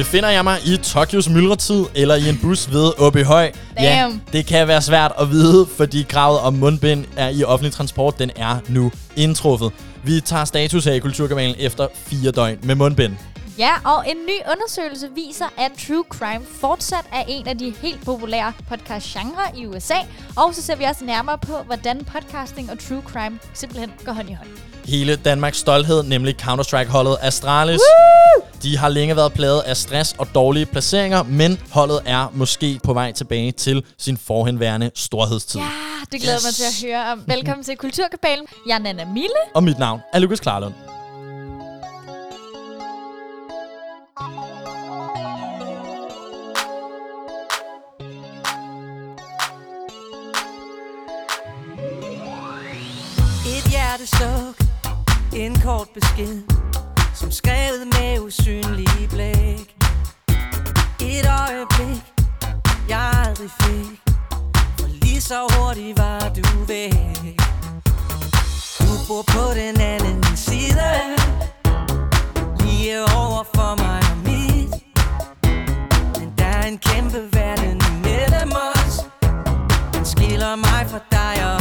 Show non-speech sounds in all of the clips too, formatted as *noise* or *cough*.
Befinder jeg mig i Tokyos myldretid eller i en bus ved Åbyhøj? Ja, det kan være svært at vide, fordi kravet om mundbind er i offentlig transport, den er nu indtruffet. Vi tager status her i Kulturkanalen efter fire døgn med mundbind. Ja, og en ny undersøgelse viser, at true crime fortsat er en af de helt populære podcast-genre i USA. Og så ser vi også nærmere på, hvordan podcasting og true crime simpelthen går hånd i hånd. Hele Danmarks stolthed, nemlig Counter-Strike-holdet Astralis. De har længe været plaget af stress og dårlige placeringer, men holdet er måske på vej tilbage til sin forhenværende storhedstid. Ja, det glæder yes. mig til at høre om. Velkommen til Kulturkabalen. Jeg er Nana Mille. Og mit navn er Lukas Klarlund. Et en kort besked Som skrevet med usynlige blæk. Et øjeblik, jeg aldrig fik. For lige så hurtigt var du væk. Du bor på den anden side. Lige over for mig og mit. Men der er en kæmpe verden imellem os. Den skiller mig fra dig og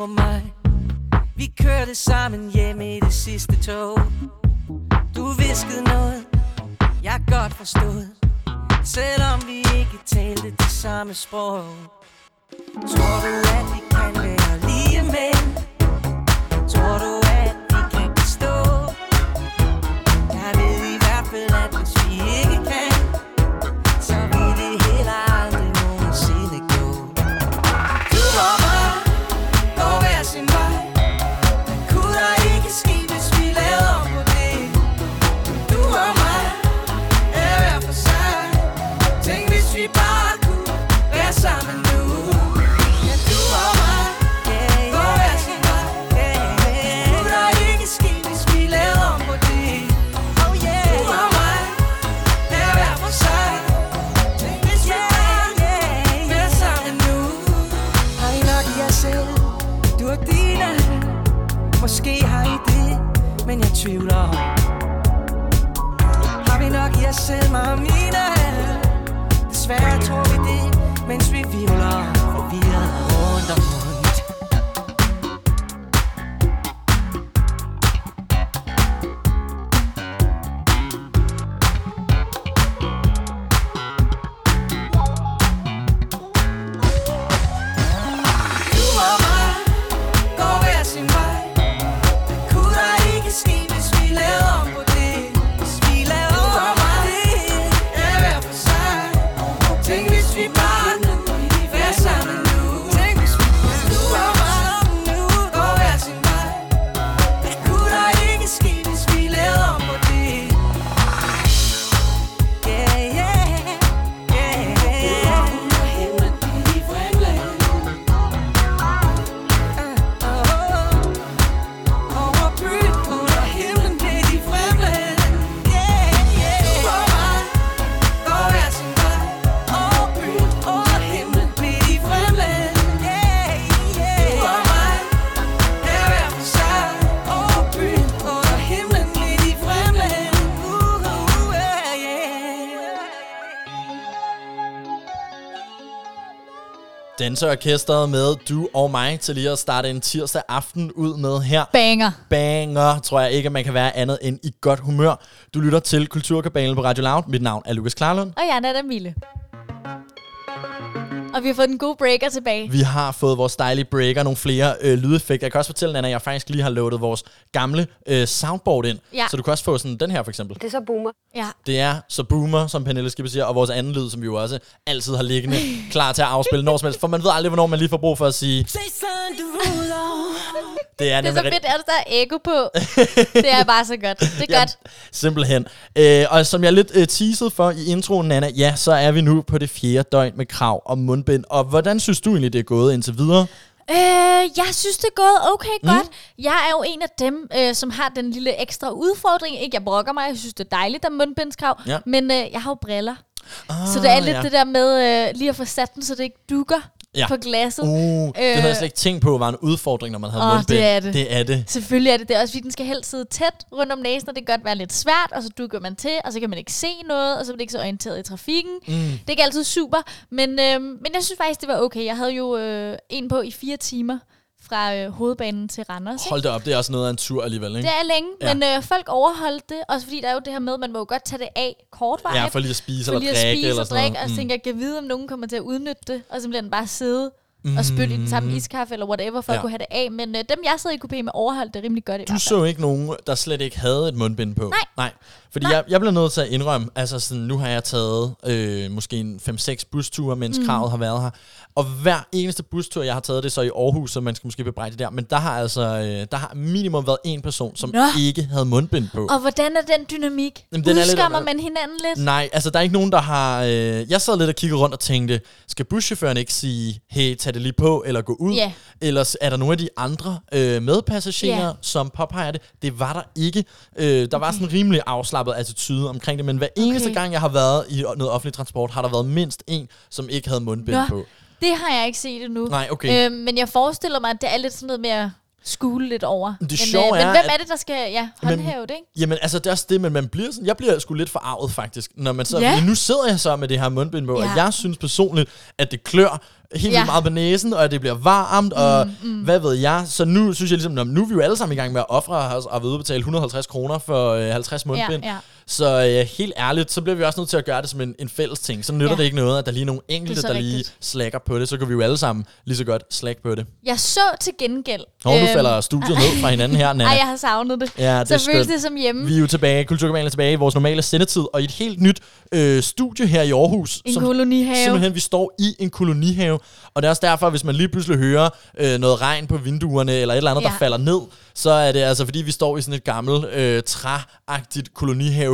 på mig. Vi kørte sammen hjem i det sidste tog. Du viskede noget, jeg godt forstod. Selvom vi ikke talte det samme sprog. Tror du, at vi kan være lige mænd? Tror du, Danseorkestret med Du og mig til lige at starte en tirsdag aften ud med her. Banger. Banger, tror jeg ikke, man kan være andet end i godt humør. Du lytter til Kulturkabalen på Radio Loud. Mit navn er Lukas Klarlund. Og jeg er Nana Mille. Og vi har fået den gode breaker tilbage. Vi har fået vores dejlige breaker, nogle flere øh, lydeffekter. Jeg kan også fortælle, Nana, at jeg faktisk lige har loadet vores gamle øh, soundboard ind. Ja. Så du kan også få sådan den her for eksempel. Det er så boomer. Ja. Det er så boomer, som Pernille Skipper siger, og vores anden lyd, som vi jo også altid har liggende, *laughs* klar til at afspille når som helst. For man ved aldrig, hvornår man lige får brug for at sige, Jason Derulo det er Det er så fedt, at der er ekko på. det er bare så godt. Det er *laughs* Jamen, godt. Simpelthen. Øh, og som jeg lidt øh, teasede for i introen, Nana, ja, så er vi nu på det fjerde døgn med krav om mundbind. Og hvordan synes du egentlig, det er gået indtil videre? Øh, jeg synes, det er gået okay mm. godt. Jeg er jo en af dem, øh, som har den lille ekstra udfordring. Ikke, jeg brokker mig. Jeg synes, det er dejligt, der er mundbindskrav. Ja. Men øh, jeg har jo briller. Ah, så det er lidt ja. det der med øh, lige at få sat den, så det ikke dukker Ja. på glasset. Uh, det havde jeg slet ikke tænkt på, var en udfordring, når man havde Åh, mundbind. det er det. Det er det. Selvfølgelig er det det. Også fordi den skal helst sidde tæt rundt om næsen, og det kan godt være lidt svært, og så dukker man til, og så kan man ikke se noget, og så er man ikke så orienteret i trafikken. Mm. Det er ikke altid super, men, øh, men jeg synes faktisk, det var okay. Jeg havde jo øh, en på i fire timer fra øh, hovedbanen til Randers. Hold det op, det er også noget af en tur alligevel, ikke? Det er længe, Ja. men øh, folk overholdt det, også fordi der er jo det her med, at man må jo godt tage det af kortvarigt. Ja, for lige at spise for eller lige at drikke spise eller og sådan drikke, noget. og så Mm. tænker jeg, kan vide, om nogen kommer til at udnytte det, og simpelthen bare sidde og spytte i den samme iskaffe, eller whatever, for Ja. at kunne have det af. Men øh, dem, jeg sad i kupé med, overholdt det rimelig godt i Du hvert fald. så ikke nogen, der slet ikke havde et mundbind på? Nej. Nej. Fordi Nej. Jeg, jeg bliver nødt til at indrømme, altså sådan, nu har jeg taget øh, måske en 5-6 busture, mens mm. kravet har været her. Og hver eneste bustur, jeg har taget, det er så i Aarhus, så man skal måske bebrejde der. Men der har altså, øh, der har minimum været en person, som Nå. ikke havde mundbind på. Og hvordan er den dynamik? Jamen, den er lidt- Udskammer man hinanden lidt? Nej, altså der er ikke nogen, der har... Øh, jeg sad lidt og kiggede rundt og tænkte, skal buschaufføren ikke sige, hey, tag det lige på, eller gå ud? Ja. Eller er der nogle af de andre øh, medpassagerer, Ja. som påpeger det? Det var der ikke. Øh, der var sådan en rimelig afslappet attitude omkring det, men hver eneste Okay. gang, jeg har været i noget offentlig transport, har der været mindst en, som ikke havde mundbind Nå. på. Det har jeg ikke set endnu. Nej, okay. Øh, men jeg forestiller mig, at det er lidt sådan noget at skule lidt over. Det men, sjove øh, men er, hvem er det, der skal ja, håndhæve det, ikke? Jamen, altså, det er også det, men man bliver sådan, jeg bliver sgu lidt forarvet faktisk, når man så, Ja. nu sidder jeg så med det her mundbind på, Ja. og jeg synes personligt, at det klør helt Ja. meget på næsen, og at det bliver varmt, og mm, hvad ved jeg. Så nu synes jeg ligesom, nu er vi jo alle sammen i gang med at ofre os og ved betale 150 kroner for øh, 50 mundbind. Ja, ja. Så øh, helt ærligt, så bliver vi også nødt til at gøre det som en, en fælles ting. Så nytter Ja. det ikke noget, at der lige er nogle enkelte, så der lige rigtigt. slækker på det. Så kan vi jo alle sammen lige så godt slække på det. Jeg så til gengæld... Og nu øhm, falder studiet ned fra hinanden her, *laughs* Nana. Ej, jeg har savnet det. Ja, det så er føles det som hjemme. Vi er jo tilbage, Kulturkanalen er tilbage i vores normale sendetid, og i et helt nyt øh, studie her i Aarhus. En kolonihave. Simpelthen, vi står i en kolonihave, og det er også derfor, hvis man lige pludselig hører øh, noget regn på vinduerne, eller et eller andet, ja. Der falder ned, så er det altså, fordi vi står i sådan et gammelt, øh, træagtigt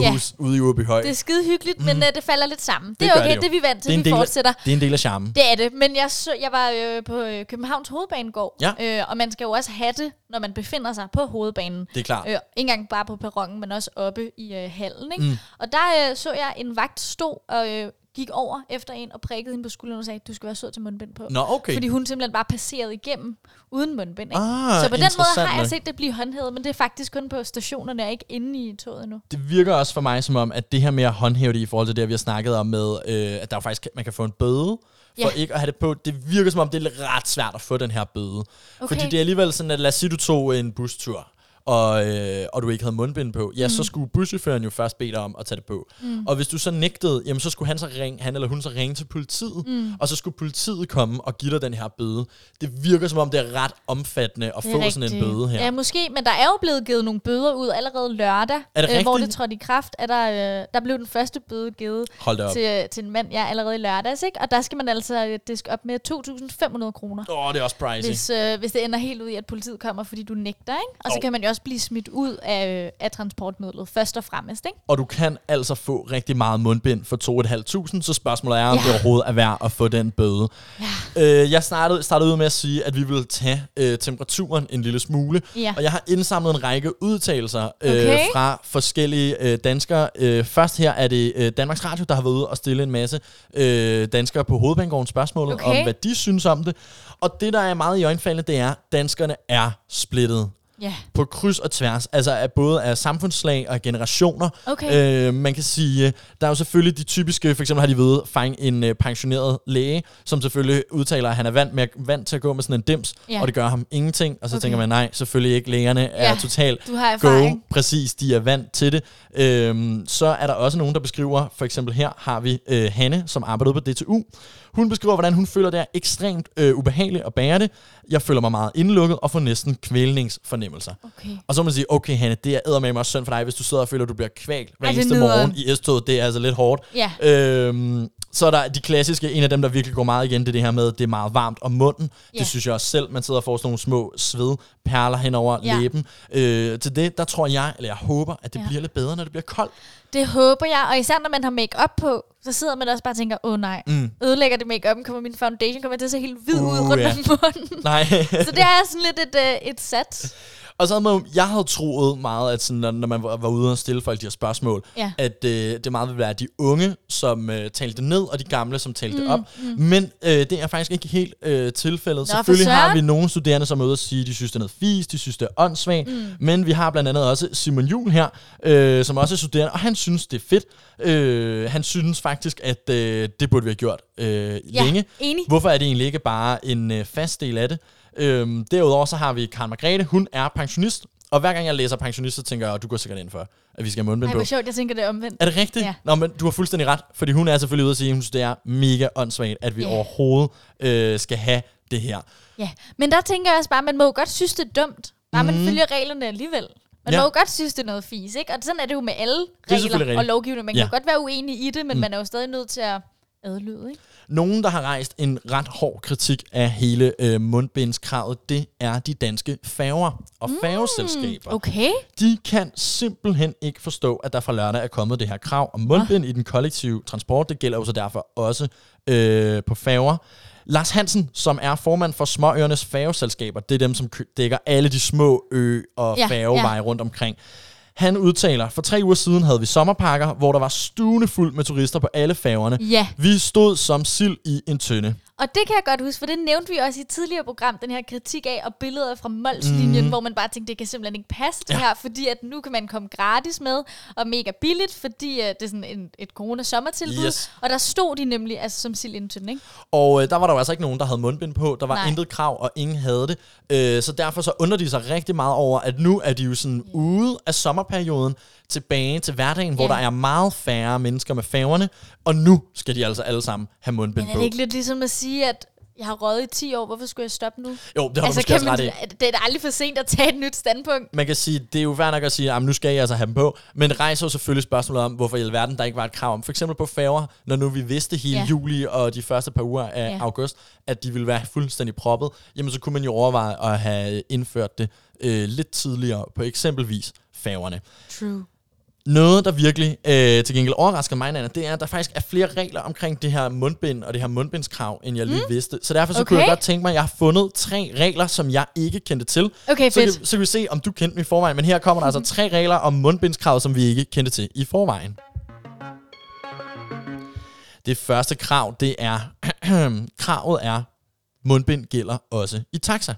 kolonihavehus ja. ude i Åbyhøj. Det er skide hyggeligt, men uh, det falder lidt sammen. Det, Det er okay, det det er vi vant til, det vi af- fortsætter. Det er en del af charmen. Det er det, men jeg, så, jeg var øh, på øh, Københavns Hovedbanegård, Ja. øh, og man skal jo også have det, når man befinder sig på hovedbanen. Det er klart. Øh, ikke engang bare på perronen, men også oppe i øh, hallen. Ikke? Mm. Og der øh, så jeg en vagt stå og øh, gik over efter en og prikkede hende på skulderen og sagde, du skal være sød til mundbind på. Nå, okay. Fordi hun simpelthen bare passerede igennem uden mundbind. Ikke? Ah, så på den måde har jeg set det blive håndhævet, men det er faktisk kun på stationerne og ikke inde i toget endnu. Det virker også for mig som om, at det her med at håndhæve det i forhold til det, vi har snakket om med, øh, at der faktisk man kan få en bøde for Ja. ikke at have det på. Det virker som om, det er ret svært at få den her bøde. Okay. Fordi det er alligevel sådan, at lad os sige, du tog en bustur, og, øh, og du ikke havde mundbind på, ja, mm. så skulle buschaufføren jo først bede dig om at tage det på. Mm. Og hvis du så nægtede, jamen så skulle han, så ringe, han eller hun så ringe til politiet, mm. og så skulle politiet komme og give dig den her bøde. Det virker som om, det er ret omfattende at få er sådan en rigtigt. bøde her. Ja, måske, men der er jo blevet givet nogle bøder ud allerede lørdag, Er det øh, hvor rigtigt? det trådte i kraft. Er der, øh, der blev den første bøde givet til, til en mand, ja, allerede i lørdags, ikke? Og der skal man altså øh, diske op med 2.500 kroner. Åh, oh, det er også pricey. Hvis, øh, hvis det ender helt ud i, at politiet kommer, fordi du nægter, ikke? Og så Jo. kan man jo også blive smidt ud af, af transportmidlet, først og fremmest, ikke? Og du kan altså få rigtig meget mundbind for 2.500, så spørgsmålet er, om Ja. det overhovedet er værd at få den bøde. Ja. Øh, jeg startede, startede ud med at sige, at vi ville tage øh, temperaturen en lille smule. Ja. Og jeg har indsamlet en række udtalelser øh, Okay. fra forskellige øh, danskere. Øh, først her er det øh, Danmarks Radio, der har været ude og stille en masse øh, danskere på Hovedbanegården spørgsmålet Okay. om, hvad de synes om det. Og det, der er meget i øjenfaldende, det er, at danskerne er splittet Ja. på kryds og tværs, altså af både af samfundslag og generationer. Okay. Øh, man kan sige, der er jo selvfølgelig de typiske, for eksempel har de ved fange en øh, pensioneret læge, som selvfølgelig udtaler, at han er vant, med, vant til at gå med sådan en dims, Ja. og det gør ham ingenting. Og så Okay. tænker man, nej, selvfølgelig ikke. Lægerne er Ja, totalt du har go. Præcis, de er vant til det. Øhm, så er der også nogen, der beskriver, for eksempel her har vi øh, Hanne, som arbejder ude på DTU. Hun beskriver, hvordan hun føler, det er ekstremt øh, ubehageligt at bære det. Jeg føler mig meget indelukket og får næsten kvælningsfornemmelser. Okay. Og så må man sige, okay Hanne, det er eddermame også synd for dig, hvis du sidder og føler, at du bliver kvalt hver Ej, eneste nederen. morgen i S-toget. Det er altså lidt hårdt. Ja. Øhm, Så er der de klassiske, en af dem, der virkelig går meget igen, det er det her med, det er meget varmt om munden. Ja. Det synes jeg også selv, man sidder og får sådan nogle små svedperler hen over Ja. læben. Øh, til det, der tror jeg, eller jeg håber, at det Ja. bliver lidt bedre, når det bliver koldt. Det håber jeg, og især når man har make på, så sidder man også bare og tænker, åh oh, nej, Mm. ødelægger det make kommer min foundation kommer til at se helt hvid ud Uh, rundt ja. om munden. *laughs* Nej. Så det er sådan lidt et, øh, et sats. Og så havde man, jeg havde troet meget, at sådan, når, man var, var ude og stille folk de her spørgsmål, Ja. at øh, det meget ville være de unge, som øh, talte ned, og de gamle, som talte Mm, op. Men øh, det er faktisk ikke helt øh, tilfældet. Nå, Selvfølgelig har vi nogle studerende, som er ude og sige, at de synes, det er noget fis, de synes, det er åndssvagt. Mm. Men vi har blandt andet også Simon Jul her, øh, som også er studerende, og han synes, det er fedt. Øh, han synes faktisk, at øh, det burde vi have gjort øh, Ja, længe. enig. Hvorfor er det egentlig ikke bare en øh, fast del af det? Øhm, derudover så har vi Karen Margrethe, hun er pensionist, og hver gang jeg læser pensionist, så tænker jeg, at du går sikkert ind for, at vi skal have mundbind Ej, på. hvor sjovt, jeg tænker det er omvendt. Er det rigtigt? Ja. Nå, men du har fuldstændig ret, fordi hun er selvfølgelig ude at sige, at hun synes, det er mega åndssvagt, at vi Ja. overhovedet øh, skal have det her. Ja, men der tænker jeg også bare, man må godt synes, det er dumt. Bare man Mhm. følger reglerne alligevel. Man Ja. må jo godt synes, det er noget fis, ikke? Og sådan er det jo med alle regler og lovgivning. Man kan Ja. jo godt være uenig i det, men Mm. man er jo stadig nødt til at adlyde, ikke? Nogen, der har rejst en ret hård kritik af hele øh, mundbindskravet, det er de danske færger og mm, færgeselskaber. Okay. De kan simpelthen ikke forstå, at der fra lørdag er kommet det her krav om mundbind i den kollektive transport. Det gælder jo så derfor også øh, på færger. Lars Hansen, som er formand for Småøernes færgeselskaber, det er dem, som dækker alle de små ø- og Ja, færgeveje ja. rundt omkring. Han udtaler, for tre uger siden havde vi sommerpakker, hvor der var stuende fuld med turister på alle færgerne. Ja, Vi stod som sild i en tønde. Og det kan jeg godt huske, for det nævnte vi også i et tidligere program, den her kritik af og billeder fra Mols-linjen, Mhm. hvor man bare tænkte, det kan simpelthen ikke passe det Ja. her, fordi at nu kan man komme gratis med, og mega billigt, fordi uh, det er sådan en, et corona-sommertilbud. Yes. Og der stod de nemlig altså som sild i en tynde, ikke? Og øh, der var der jo altså ikke nogen, der havde mundbind på. Der var Nej. Intet krav, og ingen havde det. Øh, så derfor så undrer de sig rigtig meget over, at nu er de jo sådan ude af sommerperioden tilbage til hverdagen, hvor Ja. der er meget færre mennesker med færgerne, og nu skal de altså alle sammen have mundbind Men er på. det ikke lidt ligesom at sige, at jeg har røget i 10 år, hvorfor skulle jeg stoppe nu? Jo, det har altså, du også man, ret i. det er da aldrig for sent at tage et nyt standpunkt. Man kan sige, det er jo fair nok at sige, at nu skal jeg altså have dem på, men rejser jo selvfølgelig spørgsmålet om, hvorfor i alverden der ikke var et krav om. For eksempel på færger, når nu vi vidste hele Ja. juli og de første par uger af ja. august, at de ville være fuldstændig proppet, jamen så kunne man jo overveje at have indført det øh, lidt tidligere på eksempelvis færgerne. True. Noget, der virkelig øh, til gengæld overrasker mig, Nana, det er, at der faktisk er flere regler omkring det her mundbind og det her mundbindskrav, end jeg lige vidste. Så derfor så okay. kunne jeg godt tænke mig, at jeg har fundet tre regler, som jeg ikke kendte til. Okay, Så fedt. kan, så kan vi se, om du kendte dem i forvejen. Men her kommer der altså tre regler om mundbindskravet, som vi ikke kendte til i forvejen. Det første krav, det er, *clears throat* kravet er, mundbind gælder også i taxa.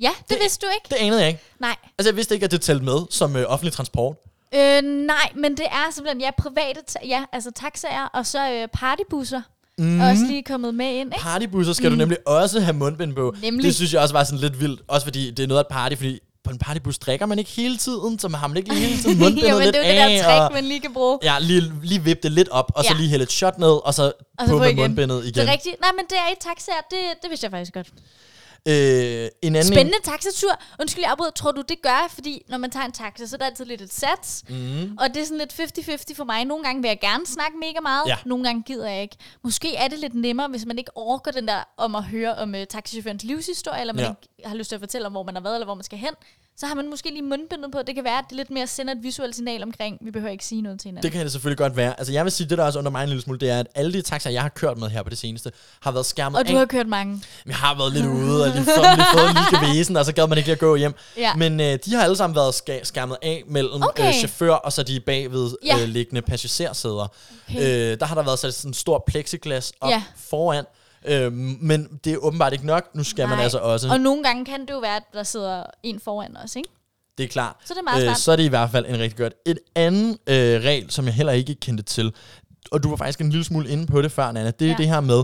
Ja, det, Det- vidste du ikke. Det anede jeg ikke. Nej. Altså, jeg vidste ikke, at det talte med som øh, offentlig transport. Øh, nej, men det er simpelthen, ja, private, ta- ja, altså taxaer, og så øh, partybusser Mm. også lige kommet med ind, ikke? Partybusser skal mm. du nemlig også have mundbind på. Nemlig. Det synes jeg også var sådan lidt vildt. Også fordi det er noget af et party, fordi på en partybus drikker man ikke hele tiden, så man har man ikke lige hele tiden *laughs* mundbindet Jamen, lidt det er jo det der trick, og, man lige kan bruge. ja, lige, lige vippe det lidt op, og så Ja. lige hælde et shot ned, og så Og så på med igen. mundbindet igen. Det er rigtigt. Nej, men det er i taxaer, det, det vidste jeg faktisk godt. Øh, en anden Spændende taxatur. Undskyld, jeg afbryder. Tror du, det gør? Fordi når man tager en taxa, så er der altid lidt et sats. Mm. Og det er sådan lidt 50-50 for mig. Nogle gange vil jeg gerne snakke mega meget. Ja. Nogle gange gider jeg ikke. Måske er det lidt nemmere, hvis man ikke orker den der om at høre om uh, taxichaufførens livshistorie, eller man Ja. ikke har lyst til at fortælle om, hvor man har været, eller hvor man skal hen. Så har man måske lige mundbindet på. Det kan være, at det lidt mere sender et visuelt signal omkring, vi behøver ikke sige noget til hinanden. Det kan det selvfølgelig godt være. Altså jeg vil sige, det der også under mig en lille smule, det er, at alle de taxaer, jeg har kørt med her på det seneste, har været skærmet og du af. har kørt mange. Jeg har været lidt ude, og lige fået, lige fået lige gevæsen, og så gad man ikke lige at gå hjem. Ja. Men øh, de har alle sammen været ska- skærmet af mellem Okay. øh, chauffør og så de bagved Ja. øh, liggende passagersæder. Okay. Øh, der har der været sat sådan en stor plexiglas op Ja. foran. Øh, men det er åbenbart ikke nok. Nu skal man Nej. altså også. Og nogle gange kan det jo være, at der sidder en foran os, ikke? Det er klart. Så det er meget smart. så er det i hvert fald en rigtig godt. Et andet øh, regel, som jeg heller ikke kendte til, og du var faktisk en lille smule inde på det før, Nana, det er Ja. det her med,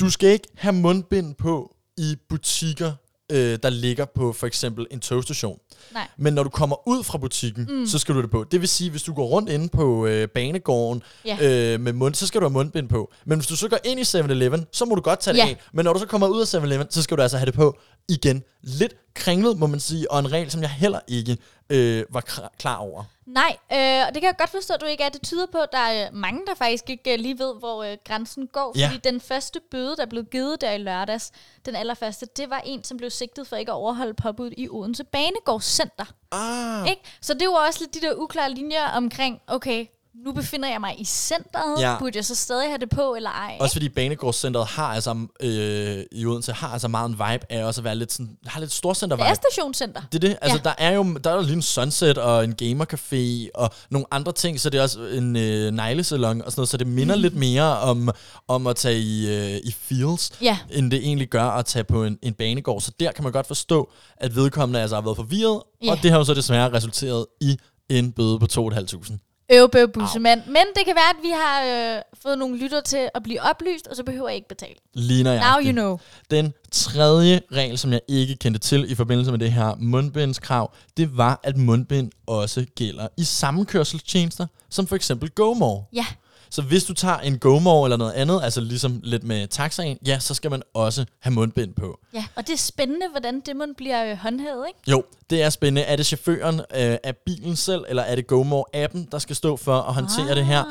du skal ikke have mundbind på i butikker, øh, der ligger på for eksempel en togstation. Nej. Men når du kommer ud fra butikken, mm. så skal du det på. Det vil sige, hvis du går rundt inde på øh, banegården Ja. øh, med mund, så skal du have mundbind på. Men hvis du så går ind i 7-Eleven, så må du godt tage det Ja. af. Men når du så kommer ud af 7-Eleven, så skal du altså have det på igen. Lidt kringlet, må man sige, og en regel, som jeg heller ikke øh, var klar over. Nej, øh, og det kan jeg godt forstå, at du ikke er. Det tyder på, at der er mange, der faktisk ikke øh, lige ved, hvor øh, grænsen går. Ja. Fordi den første bøde, der blev givet der i lørdags, den allerførste, det var en, som blev sigtet for ikke at overholde påbuddet i Odense Banegårdscenter. Ah. Ikke? Så det var også lidt de der uklare linjer omkring, okay, nu befinder jeg mig i centret, Ja. burde jeg så stadig have det på, eller ej? Også fordi Banegårdscenteret har altså, øh, i Odense har altså meget en vibe af også at være lidt sådan, har lidt storcenter det vibe. er stationscenter. Det er det. Altså, Ja. der er jo der er jo lige en sunset og en gamercafé og nogle andre ting, så det er også en øh, neglesalon og sådan noget, så det minder mm. lidt mere om, om at tage i, øh, i fields, Ja. end det egentlig gør at tage på en, en banegård. Så der kan man godt forstå, at vedkommende altså har været forvirret, Ja. og det har jo så desværre resulteret i en bøde på 2.500. Øvbøv bussemand. Men det kan være, at vi har øh, fået nogle lytter til at blive oplyst, og så behøver jeg ikke betale. Lige Now nøjagtigt. you know. Den tredje regel, som jeg ikke kendte til i forbindelse med det her mundbindskrav, det var, at mundbind også gælder i sammenkørselstjenester, som for eksempel GoMore. Ja, Så hvis du tager en GoMore eller noget andet, altså ligesom lidt med taxaen, ja, så skal man også have mundbind på. ja. Og det er spændende, hvordan det må bliver øh, håndhævet, ikke? Jo, det er spændende. Er det chaufføren øh, af bilen selv, eller er det GoMore-appen, der skal stå for at håndtere ah. det her?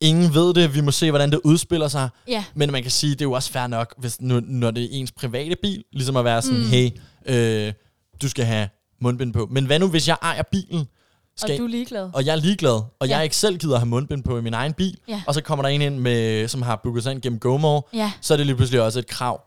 Ingen ved det. Vi må se, hvordan det udspiller sig. Ja. Men man kan sige, det er jo også fair nok, hvis nu, når det er ens private bil, ligesom at være sådan, mm. hey, øh, du skal have mundbind på. Men hvad nu, hvis jeg ejer bilen, Og skal, du er ligeglad. og jeg er ligeglad, og ja. Jeg ikke selv gider have mundbind på i min egen bil, Ja. og så kommer der en ind, med, som har booket sig ind gennem GoMore, Ja. så er det lige pludselig også et krav,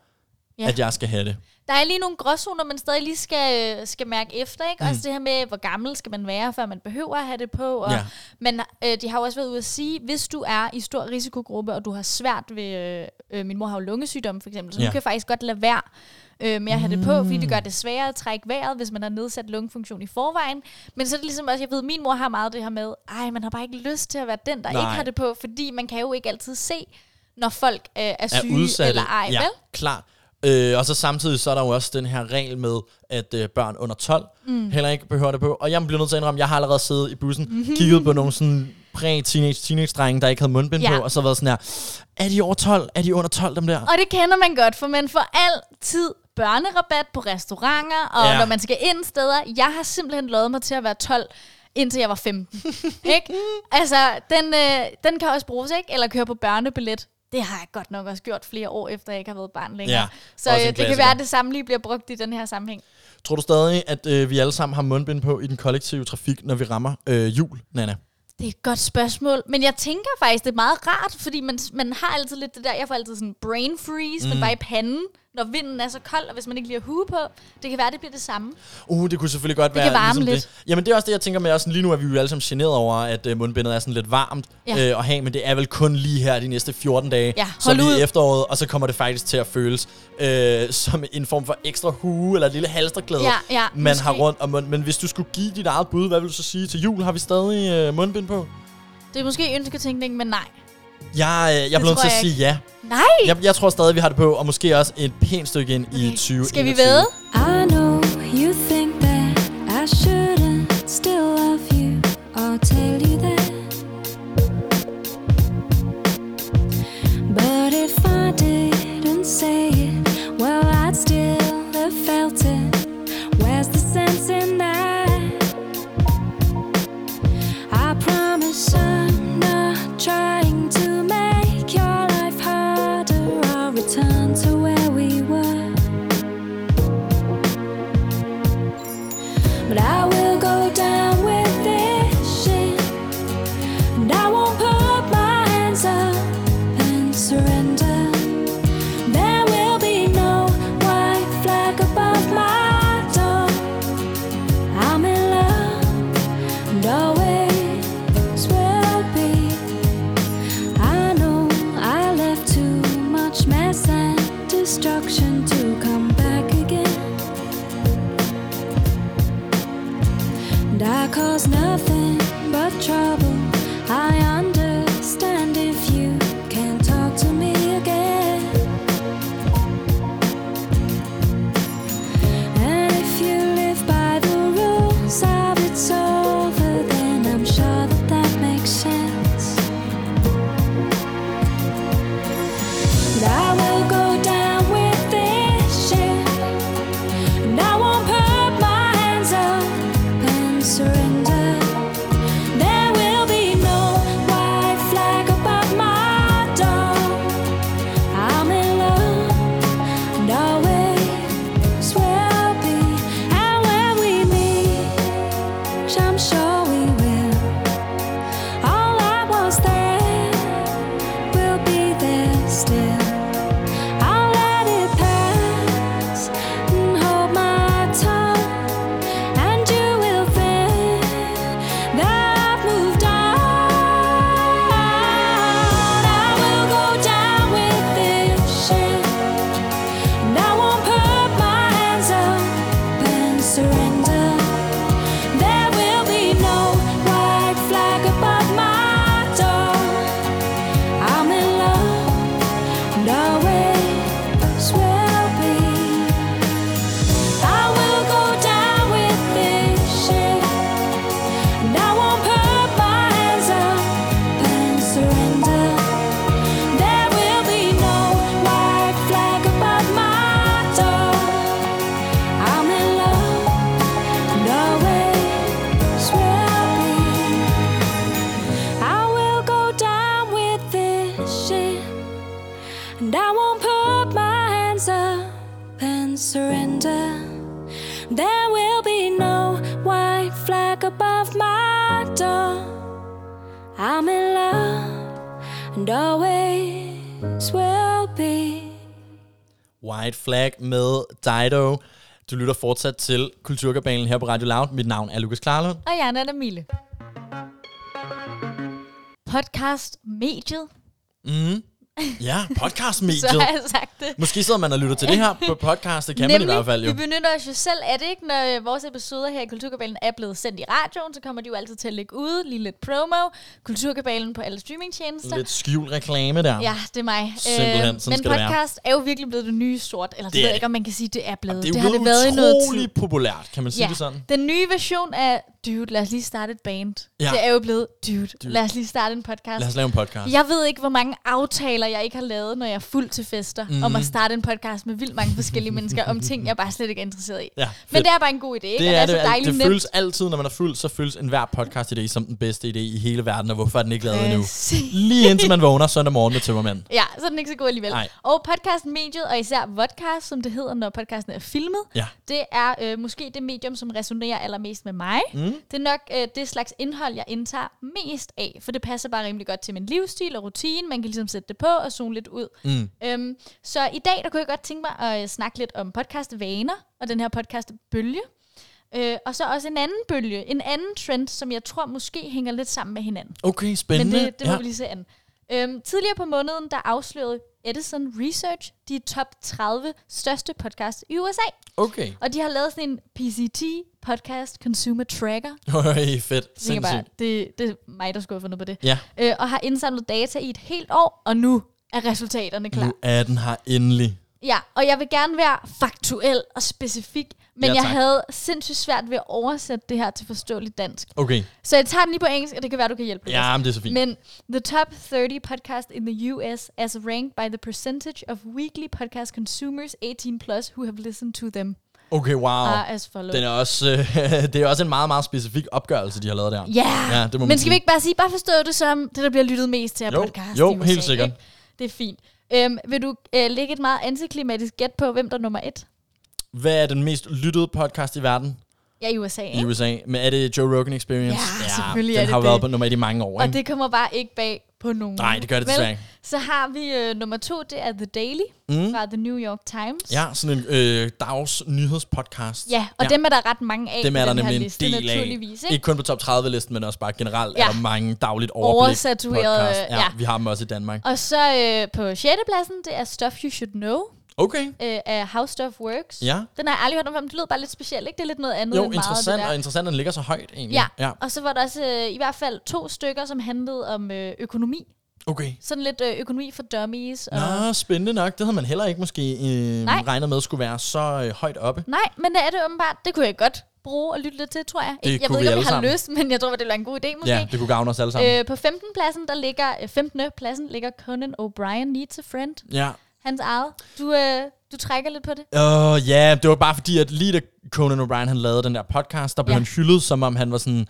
Ja. at jeg skal have det. Der er lige nogle gråzoner, man stadig lige skal, skal mærke efter, ikke? Mm. Også det her med, hvor gammel skal man være, før man behøver at have det på. Og, Ja. Men øh, de har jo også været ude at sige, hvis du er i stor risikogruppe, og du har svært ved... Øh, øh, min mor har jo lungesygdom, for eksempel, så. Ja. du kan faktisk godt lade være øh, med at have det på, fordi det gør det sværere at trække vejret, hvis man har nedsat lungefunktion i forvejen. Men så er det ligesom også, jeg ved, min mor har meget det her med, ej, man har bare ikke lyst til at være den, der Nej. ikke har det på, fordi man kan jo ikke altid se, når folk øh, er er syge udsatte. eller ej, ja, vel? klart. Øh, og så samtidig så er der jo også den her regel med, at øh, børn under 12 mm. heller ikke behøver det på. Og jeg bliver nødt til at indrømme, jeg har allerede siddet i bussen, mm-hmm. kigget på nogle sådan præ-teenage teenage-drenge, der ikke havde mundbind Ja. på, og så været sådan her, er de over 12? Er de under 12, dem der? Og det kender man godt, for man får altid børnerabat på restauranter, og Ja. når man skal ind steder. Jeg har simpelthen lovet mig til at være 12, indtil jeg var 15. *laughs* ikke? Altså, den, øh, den kan også bruges, ikke? Eller køre på børnebillet. Det har jeg godt nok også gjort flere år, efter jeg ikke har været barn længere. Ja, Så øh, det kan være, at det samme lige bliver brugt i den her sammenhæng. Tror du stadig, at øh, vi alle sammen har mundbind på i den kollektive trafik, når vi rammer øh, jul, Nana? Det er et godt spørgsmål, men jeg tænker faktisk, det er meget rart, fordi man, man har altid lidt det der, jeg får altid sådan brain freeze, mm. men bare i panden, når vinden er så kold, og hvis man ikke lige har hue på. Det kan være, det bliver det samme. Uh, det kunne selvfølgelig godt Det være kan varme ligesom lidt. det. Jamen det er også det, jeg tænker med. Også lige nu er vi jo alle sammen generet over, at øh, mundbindet er sådan lidt varmt Ja. øh, at have, men det er vel kun lige her de næste 14 dage, Ja, så lige ud. efteråret, og så kommer det faktisk til at føles øh, som en form for ekstra hue, eller et lille halsterklæde, Ja, ja, man måske. har rundt om munden. Men hvis du skulle give dit eget bud, hvad vil du så sige til jul? Har vi stadig øh, mundbind på? Det er måske ønsketænkning, men nej. Jeg, øh, jeg bliver nødt tror til at sige ja. Nej! Jeg, jeg tror stadig, vi har det på, og måske også et pænt stykke ind i 2021. Skal vi væde? I know you think nothing White Flag med Dido. Du lytter fortsat til Kulturkabalen her på Radio Loud. Mit navn er Lukas Klarlund. Og jeg er Nana Mille. Podcast-mediet. Mm. Ja, *laughs* Så podcastmediet. har jeg sagt det. Måske sidder man og lytter til det her på podcast. Det kan man i hvert fald jo. vi benytter os jo selv af det, ikke? Når øh, vores episoder her i Kulturkabalen er blevet sendt i radioen, så kommer de jo altid til at ligge ude. Lige lidt promo. Kulturkabalen på alle streamingtjenester. Lidt skjult reklame der. Ja, det er mig. Simpelthen, sådan men det podcast er jo virkelig blevet det nye sort. Eller det, Det ved er jeg det. ikke, om man kan sige, det er blevet. Det er jo har det blevet været i noget tid. populært, kan man sige Ja, det sådan? den nye version af Dude, lad os lige starte et band. Ja. Det er jo blevet Dude, Dude. Lad os lige starte en podcast. Lad os lave en podcast. Jeg ved ikke, hvor mange aftaler, jeg ikke har lavet, når jeg er fuld til fester, mm. om at starte en podcast med vildt mange forskellige mennesker, om ting, jeg bare slet ikke er interesseret i. Ja, Men det er bare en god idé, ikke? det er det er så dejligt det nemt. føles altid, når man er fuld, så føles enhver podcast-idé som den bedste idé i hele verden, og hvorfor er den ikke lavet endnu? Lige indtil man vågner søndag morgen med tømmermænd. Ja, så er den ikke så god alligevel. Nej. Og podcast-mediet, og især vodcast, som det hedder, når podcasten er filmet, Ja. det er øh, måske det medium, som resonerer allermest med mig. Mm. Det er nok øh, det slags indhold, jeg indtager mest af, for det passer bare rimelig godt til min livsstil og rutine. Man kan ligesom sætte det på og zone lidt ud. Mm. Øhm, så i dag, der kunne jeg godt tænke mig at øh, snakke lidt om podcast-vaner, og den her podcast-bølge. Øh, og så også en anden bølge, en anden trend, som jeg tror måske hænger lidt sammen med hinanden. Okay, Men spændende. det, det må ja. vi lige se an. Øhm, tidligere på måneden, der afslørede Edison Research de top 30 største podcasts i USA. Okay. Og de har lavet sådan en PCT, Podcast Consumer Tracker. *laughs* Øj, fedt. Tænker bare, Sindssygt. det, det er mig, der skulle have fundet på det. Ja, Øh, og har indsamlet data i et helt år, og nu er resultaterne klar. nu er den her endelig. Ja, og jeg vil gerne være faktuel og specifik, men Ja, jeg havde sindssygt svært ved at oversætte det her til forståeligt dansk. Okay. Så jeg tager den lige på engelsk, og det kan være, du kan hjælpe mig. Ja, men det er så fint. Men the top 30 podcast in the US as ranked by the percentage of weekly podcast consumers 18 plus who have listened to them Okay, wow. are as. Den er også, øh, *laughs* det er også en meget, meget specifik opgørelse, de har lavet der. Ja, Ja, det må men skal sige. vi ikke bare sige, bare forstå det som det, der bliver lyttet mest til af Jo, podcast jo, helt sikkert. ikke? Det er fint. Øhm, vil du øh, lægge et meget antiklimatisk gæt på, hvem der er nummer et? Hvad er den mest lyttede podcast i verden Ja, i USA, i ikke? USA? Men er det Joe Rogan Experience? Ja, selvfølgelig den er det har det. været på nummer et i mange år, Og ikke? det kommer bare ikke bag på nogen. Nej, det gør det desværre ikke. Så har vi øh, nummer to, det er The Daily Mm. fra The New York Times. Ja, sådan en øh, dags nyhedspodcast. Ja, og ja. dem er der ret mange af Dem er der nemlig en liste, del af. Ikke? Ikke kun på top 30-listen, men også bare generelt Ja. er der mange dagligt overblik Oversatureret, podcast. Ja, ja. vi har dem også i Danmark. Og så øh, på 6. pladsen, det er Stuff You Should Know Okay. øh, af How Stuff Works. Ja. Den har jeg aldrig hørt om, men det lyder bare lidt specielt, ikke? Det er lidt noget andet Jo, end meget interessant, det og der. interessant, at den ligger så højt egentlig. Ja. ja. Og så var der også øh, i hvert fald to stykker, som handlede om øh, økonomi. Okay. Sådan lidt øh, økonomi for dummies. Og Nå, spændende nok. Det havde man heller ikke måske øh, Nej. regnet med skulle være så øh, højt oppe. Nej, men det er det åbenbart. Det kunne jeg godt bruge og lytte lidt til, tror jeg. Det jeg kunne ved ikke, om jeg har sammen. lyst, men jeg tror, det ville være en god idé måske. Ja, det kunne gavne os alle sammen. Øh, på 15. pladsen, der ligger, øh, 15. pladsen ligger Conan O'Brien Needs a Friend. Ja. Hans eget. Du, øh, du trækker lidt på det. Åh, uh, ja, det var bare fordi, at lige da Conan O'Brien han lavede den der podcast, der blev Ja. ja. han hyldet, som om han var sådan,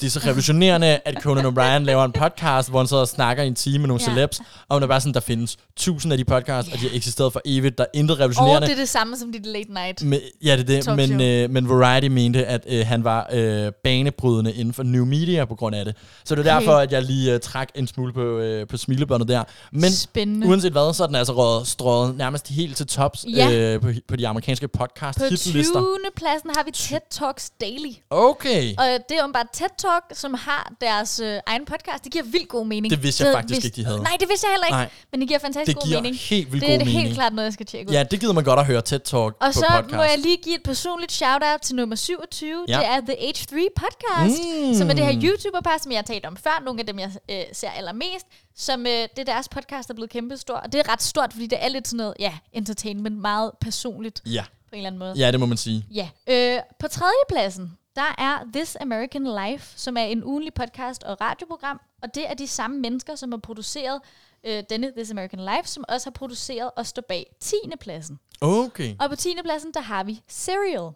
det er så revolutionerende, at Conan O'Brien laver en podcast, hvor han og snakker i en time med nogle Ja. ja. celebs, og han er bare sådan, der findes tusind af de podcasts, og de har eksisteret for evigt, der er intet Og revolutionerende. det er det samme som dit late night. Men, ja, det er det, men, øh, men Variety mente, at øh, han var øh, banebrydende inden for new media på grund af det. Så det er Okay. derfor, at jeg lige øh, trak en smule på, øh, på smilebåndet der. Men Spændende. uanset hvad, så er den altså røget, strøget nærmest helt til tops Ja. øh, på, på de amerikanske podcast På hitlister. 20. pladsen har vi TED Talks Daily. Okay. Og det er jo bare TED Talk, som har deres øh, egen podcast. Det giver vildt god mening. Det vidste jeg faktisk ikke, de havde. Nej, det vidste jeg heller ikke. Nej. Men det giver fantastisk Det god giver mening. helt vildt det er god det helt mening. klart noget, jeg skal tjekke ud. Ja, det gider man godt at høre TED Talk Og på så podcast. må jeg lige give et personligt shout-out til nummer 27. Ja. Det er The H3 Podcast, Mm. som er det her YouTuber-par, som jeg har talt om før. Nogle af dem, jeg øh, ser allermest. Som øh, det er deres podcast, der er blevet kæmpestor. Og det er ret stort, fordi det er lidt sådan noget, ja, entertainment, meget personligt Ja. på en eller anden måde. ja, det må man sige. Ja. Øh, på tredje pladsen, der er This American Life, som er en ugenlig podcast og radioprogram. Og det er de samme mennesker, som har produceret øh, denne This American Life, som også har produceret og står bag 10. pladsen. Okay. Og på 10. pladsen, der har vi Serial.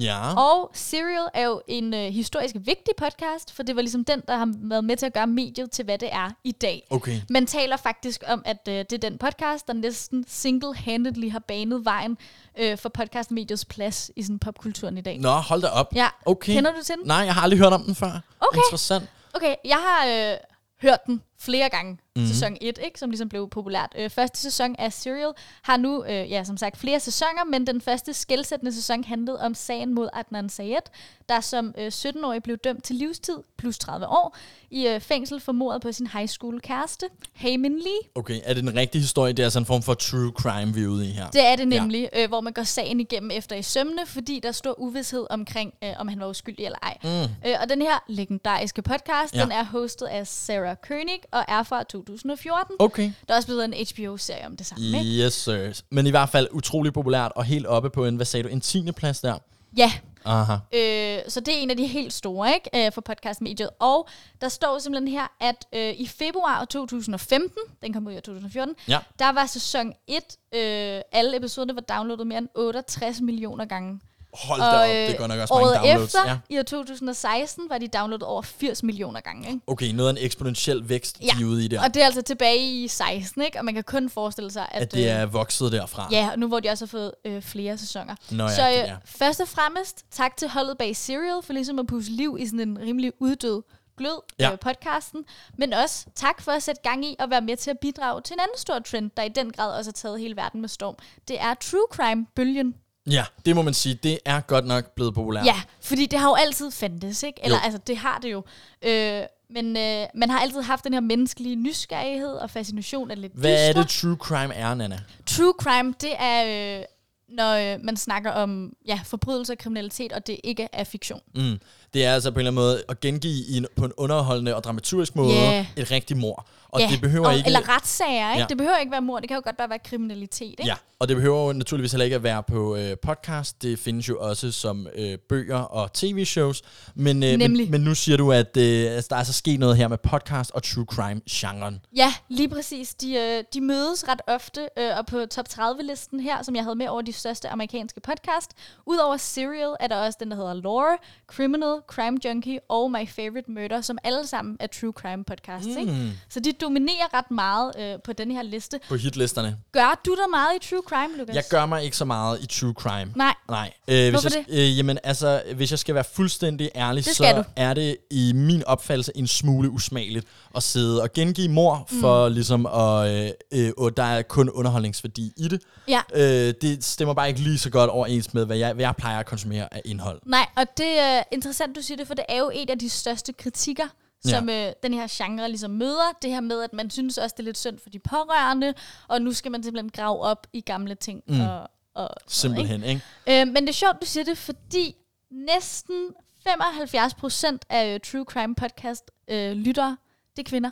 Ja. Og Serial er jo en øh, historisk vigtig podcast, for det var ligesom den, der har været med til at gøre mediet til, hvad det er i dag. Okay. Man taler faktisk om, at øh, det er den podcast, der næsten single-handedly har banet vejen øh, for podcastmediets plads i sådan popkulturen i dag. Nå, hold da op. Ja, Okay. kender du til den? Nej, jeg har aldrig hørt om den før. Okay. Interessant. Okay, jeg har øh, hørt den flere gange. Mhm. Mm-hmm. Sæson 1, ikke, som ligesom blev populært. Øh, første sæson af Serial har nu, øh, ja, som sagt, flere sæsoner, men den første skældsættende sæson handlede om sagen mod Adnan Syed, der som øh, 17-årig blev dømt til livstid plus 30 år i øh, fængsel for mordet på sin high school kæreste, Hamin Lee. Okay, er det den rigtige historie? Det er sådan en form for true crime, vi er ude i her. Det er det nemlig, ja. øh, hvor man går sagen igennem efter i sømne, fordi der er stor uvidshed omkring, øh, om han var uskyldig eller ej. Mm. Øh, og den her legendariske podcast, ja. den er hostet af Sarah Koenig og er fra 2014. Okay. Der er også blevet en HBO-serie om det samme, ikke? Yes, sir. Men i hvert fald utrolig populært og helt oppe på en, hvad sagde du, en tiende plads der. Ja, Aha. øh, så det er en af de helt store ikke, øh, for podcastmediet. Og der står simpelthen her, at øh, i februar 2015, den kom ud i 2014, Ja. der var sæson 1, øh, alle episoderne var downloadet mere end 68 millioner gange. Hold da op, det er godt nok også mange downloads. efter, Ja. i år 2016, var de downloadet over 80 millioner gange. Ikke? Okay, noget af en eksponentiel vækst, Ja, de er ude i der. Og det er altså tilbage i 16, ikke? Og man kan kun forestille sig, at... at det øh, er vokset derfra. Ja, og nu hvor de også har fået øh, flere sæsoner. Nå ja, så øh, det er. først og fremmest tak til holdet bag Serial for ligesom at pusse liv i sådan en rimelig uddød glød Ja. ja. øh, podcasten. Men også tak for at sætte gang i og være med til at bidrage til en anden stor trend, der i den grad også har taget hele verden med storm. Det er true crime-bølgen. Ja, det må man sige. Det er godt nok blevet populært. Ja, fordi det har jo altid fandtes, ikke? Eller Jo. altså, det har det jo. Øh, men øh, man har altid haft den her menneskelige nysgerrighed og fascination af lidt Hvad er dystre. det true crime er, Nana? True crime, det er, øh, når øh, man snakker om ja, forbrydelse og kriminalitet, og det ikke er fiktion. Mm. Det er altså på en eller anden måde at gengive i en, på en underholdende og dramaturgisk måde Ja. et rigtigt mor. Og ja, det behøver og, ikke... Eller retssager, ikke? Ja. Det behøver ikke være mord, det kan jo godt bare være kriminalitet, ikke? Ja, og det behøver jo naturligvis heller ikke at være på øh, podcast. Det findes jo også som øh, bøger og tv-shows. Men, øh, men, men nu siger du, at øh, altså, der er så sket noget her med podcast og true crime-genren. Ja, lige præcis. De, øh, de mødes ret ofte, øh, og på top 30-listen her, som jeg havde med over de største amerikanske podcast, udover Serial, er der også den, der hedder Lore, Criminal, Crime Junkie og My Favorite Murder, som alle sammen er true crime podcasts. Mm. Ikke? Så de dominerer ret meget øh, på den her liste. På hitlisterne. Gør du dig meget i true crime, Lukas? Jeg gør mig ikke så meget i true crime. Nej. Nej. Øh, hvis Hvorfor jeg, Øh, jamen, altså, hvis jeg skal være fuldstændig ærlig, Det så du. er det i min opfattelse en smule usmageligt at sidde og gengive mor Mm. for ligesom at... Øh, øh, og der er kun underholdningsværdi i det. Ja. Øh, det stemmer bare ikke lige så godt overens med, hvad jeg, hvad jeg plejer at konsumere af indhold. Nej, og det er interessant, du siger det, for det er jo en af de største kritikker, som øh, den her genre ligesom møder. Det her med, at man synes også, det er lidt synd for de pårørende, og nu skal man simpelthen grave op i gamle ting. Mm. Og, og sådan noget, Simpelthen, ikke? ikke? Øh, men det er sjovt, du siger det, fordi næsten 75 procent af øh, True Crime podcast øh, lyttere, det er kvinder.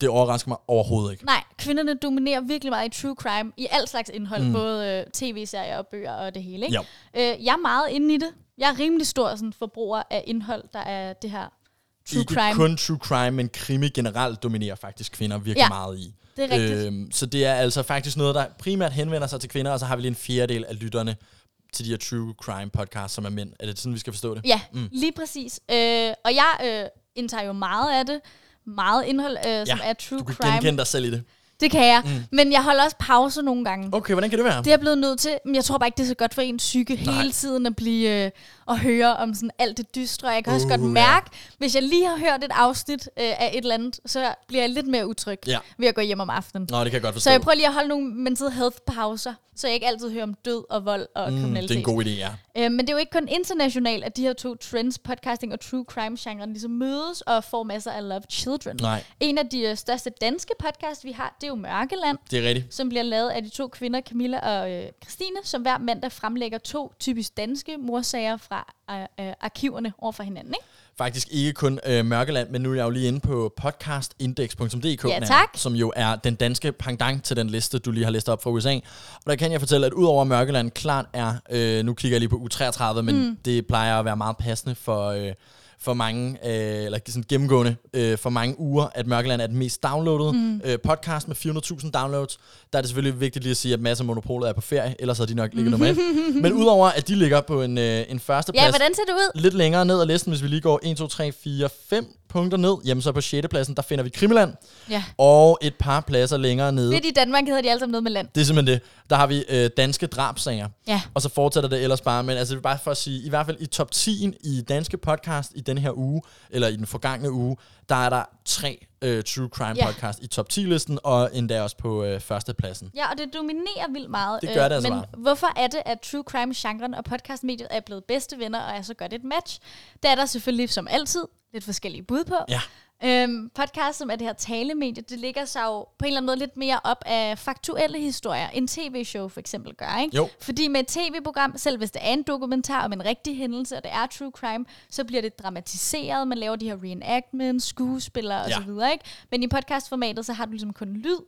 Det overrasker mig overhovedet ikke. Nej, kvinderne dominerer virkelig meget i true crime, i alt slags indhold, mm. både øh, tv-serier og bøger og det hele. Ikke? Jo. Øh, jeg er meget inde i det. Jeg er rimelig stor sådan, forbruger af indhold, der er det her true ikke crime. kun true crime, men krimi generelt dominerer faktisk kvinder virkelig Ja, meget i. det er rigtigt. Øhm, så det er altså faktisk noget, der primært henvender sig til kvinder, og så har vi lige en fjerdedel af lytterne til de her true crime podcasts, som er mænd. Er det sådan, vi skal forstå det? Ja, mm. lige præcis. Øh, og jeg øh, indtager jo meget af det. Meget indhold, øh, som er true du kan crime. genkende dig selv i det. Det kan jeg. Mm. Men jeg holder også pause nogle gange. Okay, hvordan kan det være? Det er jeg blevet nødt til, men jeg tror bare ikke, det er så godt for ens psyke Nej. hele tiden at blive øh, og høre om sådan alt det dystre. Jeg kan også Uh, godt ja. mærke, hvis jeg lige har hørt et afsnit øh, af et eller andet, så bliver jeg lidt mere utryg Ja. ved at gå hjem om aftenen. Nå, det kan jeg godt forstå. Så jeg prøver lige at holde nogle mental health pauser, så jeg ikke altid hører om død og vold og mm, det kriminalitet. er en god idé, ja. Øh, men det er jo ikke kun internationalt, at de her to trends, podcasting og true crime-genren, ligesom mødes og får masser af Love Children. Nej, En af de øh, største danske podcasts, vi har, det er jo Mørkeland, det er rigtigt. som bliver lavet af de to kvinder, Camilla og øh, Christine, som hver mandag fremlægger to typisk danske morsager fra øh, øh, arkiverne over for hinanden. Ikke? Faktisk ikke kun øh, Mørkeland, men nu er jeg jo lige inde på podcastindex.dk, Ja, tak. som jo er den danske pendant til den liste, du lige har listet op fra USA. Og der kan jeg fortælle, at udover Mørkeland klart er, øh, nu kigger jeg lige på U33, men mm. det plejer at være meget passende for, øh, for mange, øh, eller sådan gennemgående øh, for mange uger, at Mørkeland er den mest downloadede mm. øh, podcast med 400.000 downloads. Der er det selvfølgelig vigtigt lige at sige, at masser af monopolet er på ferie, ellers havde de nok ligget nummer et. *laughs* Men udover at de ligger på en, øh, en første Ja, hvordan ser det ud? lidt længere ned ad listen, hvis vi lige går 1, 2, 3, 4, 5 punkter ned, jamen så på 6. pladsen, der finder vi Krimiland, Ja. og et par pladser længere nede. Midt i Danmark hedder de alle sammen noget med land. Det er simpelthen det. Der har vi øh, danske drabsager. Ja. Og så fortsætter det ellers bare. Men altså, det er bare for at sige, i hvert fald i top 10 i danske podcast i den her uge, eller i den forgangne uge, der er der tre øh, True Crime Ja. podcast i top 10-listen, og endda også på øh, førstepladsen. Ja, og det dominerer vildt meget. Det gør det altså Men bare. hvorfor er det, at true crime-genren og podcastmediet er blevet bedste venner og er så godt et match? Det er der selvfølgelig som altid lidt forskellige bud på. Ja. Øhm, podcast, som er det her talemedie, det ligger sig jo på en eller anden måde lidt mere op af faktuelle historier, end tv-show for eksempel gør, ikke? Jo. Fordi med et tv-program, selv hvis det er en dokumentar om en rigtig hændelse, og det er true crime, så bliver det dramatiseret, man laver de her reenactments, skuespillere Ja. osv., ikke? Men i podcastformatet, så har du ligesom kun lyd,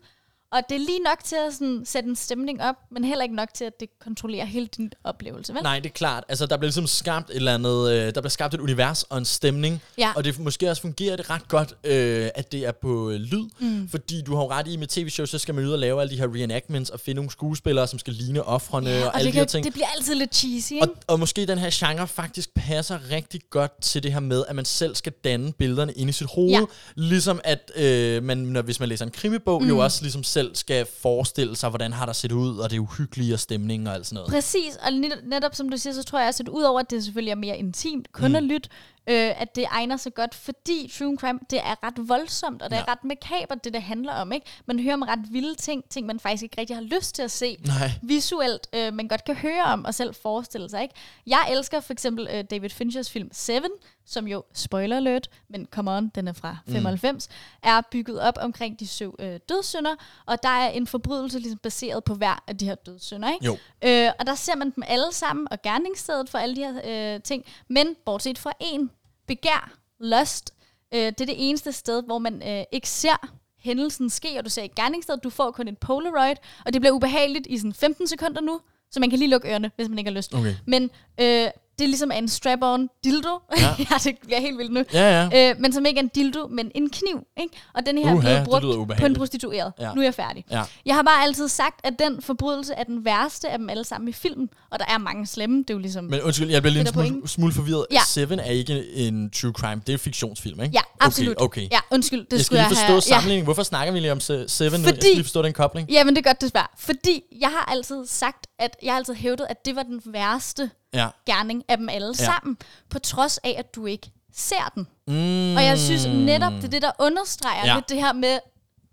og det er lige nok til at sådan, sætte en stemning op, men heller ikke nok til, at det kontrollerer hele din oplevelse, vel? Nej, det er klart. Altså, der bliver ligesom skabt et eller andet, øh, der bliver skabt et univers og en stemning, Ja. og det måske også fungerer det ret godt, øh, at det er på øh, lyd, mm. fordi du har jo ret i med tv-show, så skal man ud og lave alle de her reenactments og finde nogle skuespillere, som skal ligne offrene og, og og alle det, de her ting. det bliver altid lidt cheesy, ikke? Og, og måske den her genre faktisk passer rigtig godt til det her med, at man selv skal danne billederne ind i sit hoved. Ja. Ja. Ligesom at øh, man, når, hvis man læser en krimibog, mm. jo også ligesom selv skal forestille sig, hvordan har der set ud, og det uhyggelige og stemningen og alt sådan noget. Præcis, og net- netop som du siger, så tror jeg også, at udover at det selvfølgelig er mere intimt, kun mm. at lytte, øh, at det egner sig godt, fordi true crime, det er ret voldsomt, og det ja. er ret makabert, det det handler om, ikke? Man hører om ret vilde ting, ting man faktisk ikke rigtig har lyst til at se Nej. visuelt, øh, man godt kan høre om og selv forestille sig, ikke? Jeg elsker for eksempel øh, David Finchers film Seven, som jo, spoiler alert, men come on, den er fra 95, er bygget op omkring de syv øh, dødssynder, og der er en forbrydelse ligesom baseret på hver af de her dødssynder, ikke? Jo. Øh, og der ser man dem alle sammen, og gerningsstedet for alle de her øh, ting. Men bortset fra en, begær, lust, øh, det er det eneste sted, hvor man øh, ikke ser hændelsen ske, og du ser ikke gerningsstedet, du får kun et polaroid, og det bliver ubehageligt i sådan 15 sekunder nu, så man kan lige lukke ørerne, hvis man ikke har lyst. Okay. Men øh, det er ligesom en strap-on dildo. Ja. Ja. *laughs* ja, det bliver helt vildt nu. Ja, ja. Øh, men som ikke er en dildo, men en kniv. Ikke? Og den her er blevet det brugt på en prostitueret. Ja. Nu er jeg færdig. Ja. Jeg har bare altid sagt, at den forbrydelse er den værste af dem alle sammen i filmen. Og der er mange slemme. Det er jo ligesom... Men undskyld, jeg bliver lige en smule, smule forvirret. Ja. Seven er ikke en true crime, det er en fiktionsfilm, ikke? ja, absolut. Okay, okay. Ja, undskyld. Det jeg skal skulle lige jeg forstå have... sammenligningen. Hvorfor snakker vi lige om Se- Seven nu? Jeg Fordi- skal lige forstå den kobling. Ja. Jamen, det er godt, det svar. Fordi jeg har altid sagt, at jeg har altid hævdet, at det var den værste Ja. gerning af dem alle Ja. sammen. På trods af, at du ikke ser den. Mm. Og jeg synes netop, det er det, der understreger Ja. lidt det her med,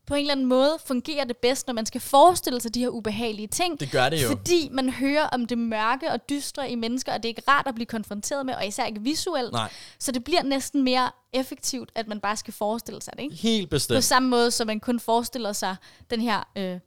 på en eller anden måde fungerer det bedst, når man skal forestille sig de her ubehagelige ting. Det gør det jo. Fordi man hører om det mørke og dystre i mennesker, og det er ikke rart at blive konfronteret med, og især ikke visuelt. Nej. Så det bliver næsten mere effektivt, at man bare skal forestille sig det. Ikke? Helt På bestemt. samme måde, som man kun forestiller sig den her øh,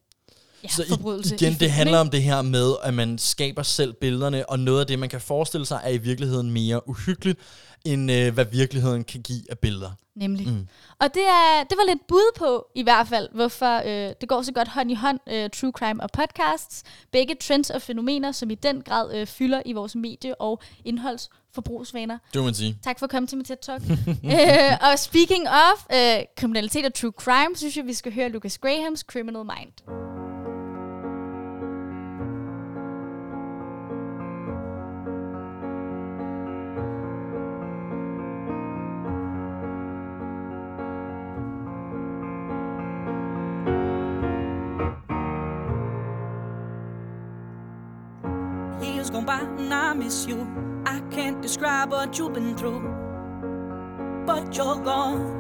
ja, Så i, igen, det handler om det her med, at man skaber selv billederne, og noget af det, man kan forestille sig, er i virkeligheden mere uhyggeligt, end øh, hvad virkeligheden kan give af billeder. Nemlig. Mm. Og det, er, det var lidt bud på, i hvert fald, hvorfor øh, det går så godt hånd i hånd, øh, true crime og podcasts. Begge trends og fænomener, som i den grad øh, fylder i vores medie- og indholdsforbrugsvaner. Det må man sige. Tak for at komme til mit TED Talk. *laughs* øh, og speaking of øh, kriminalitet og true crime, synes jeg, vi skal høre Lucas Grahams Criminal Mind. By and I miss you. I can't describe what you've been through, but you're gone.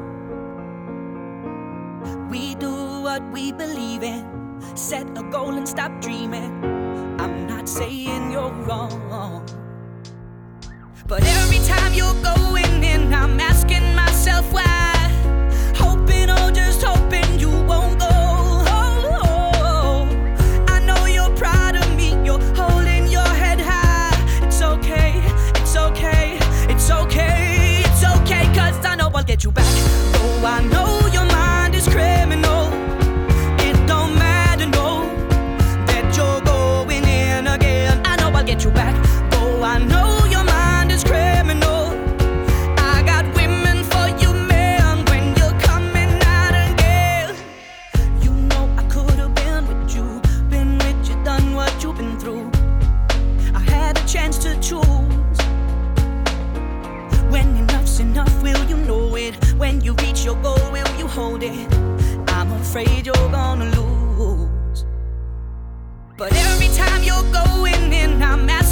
We do what we believe in, set a goal and stop dreaming. I'm not saying you're wrong, but every time you're going in, I'm asking myself why. Oh, afraid you're gonna lose. But every time you're going in, I'm asking.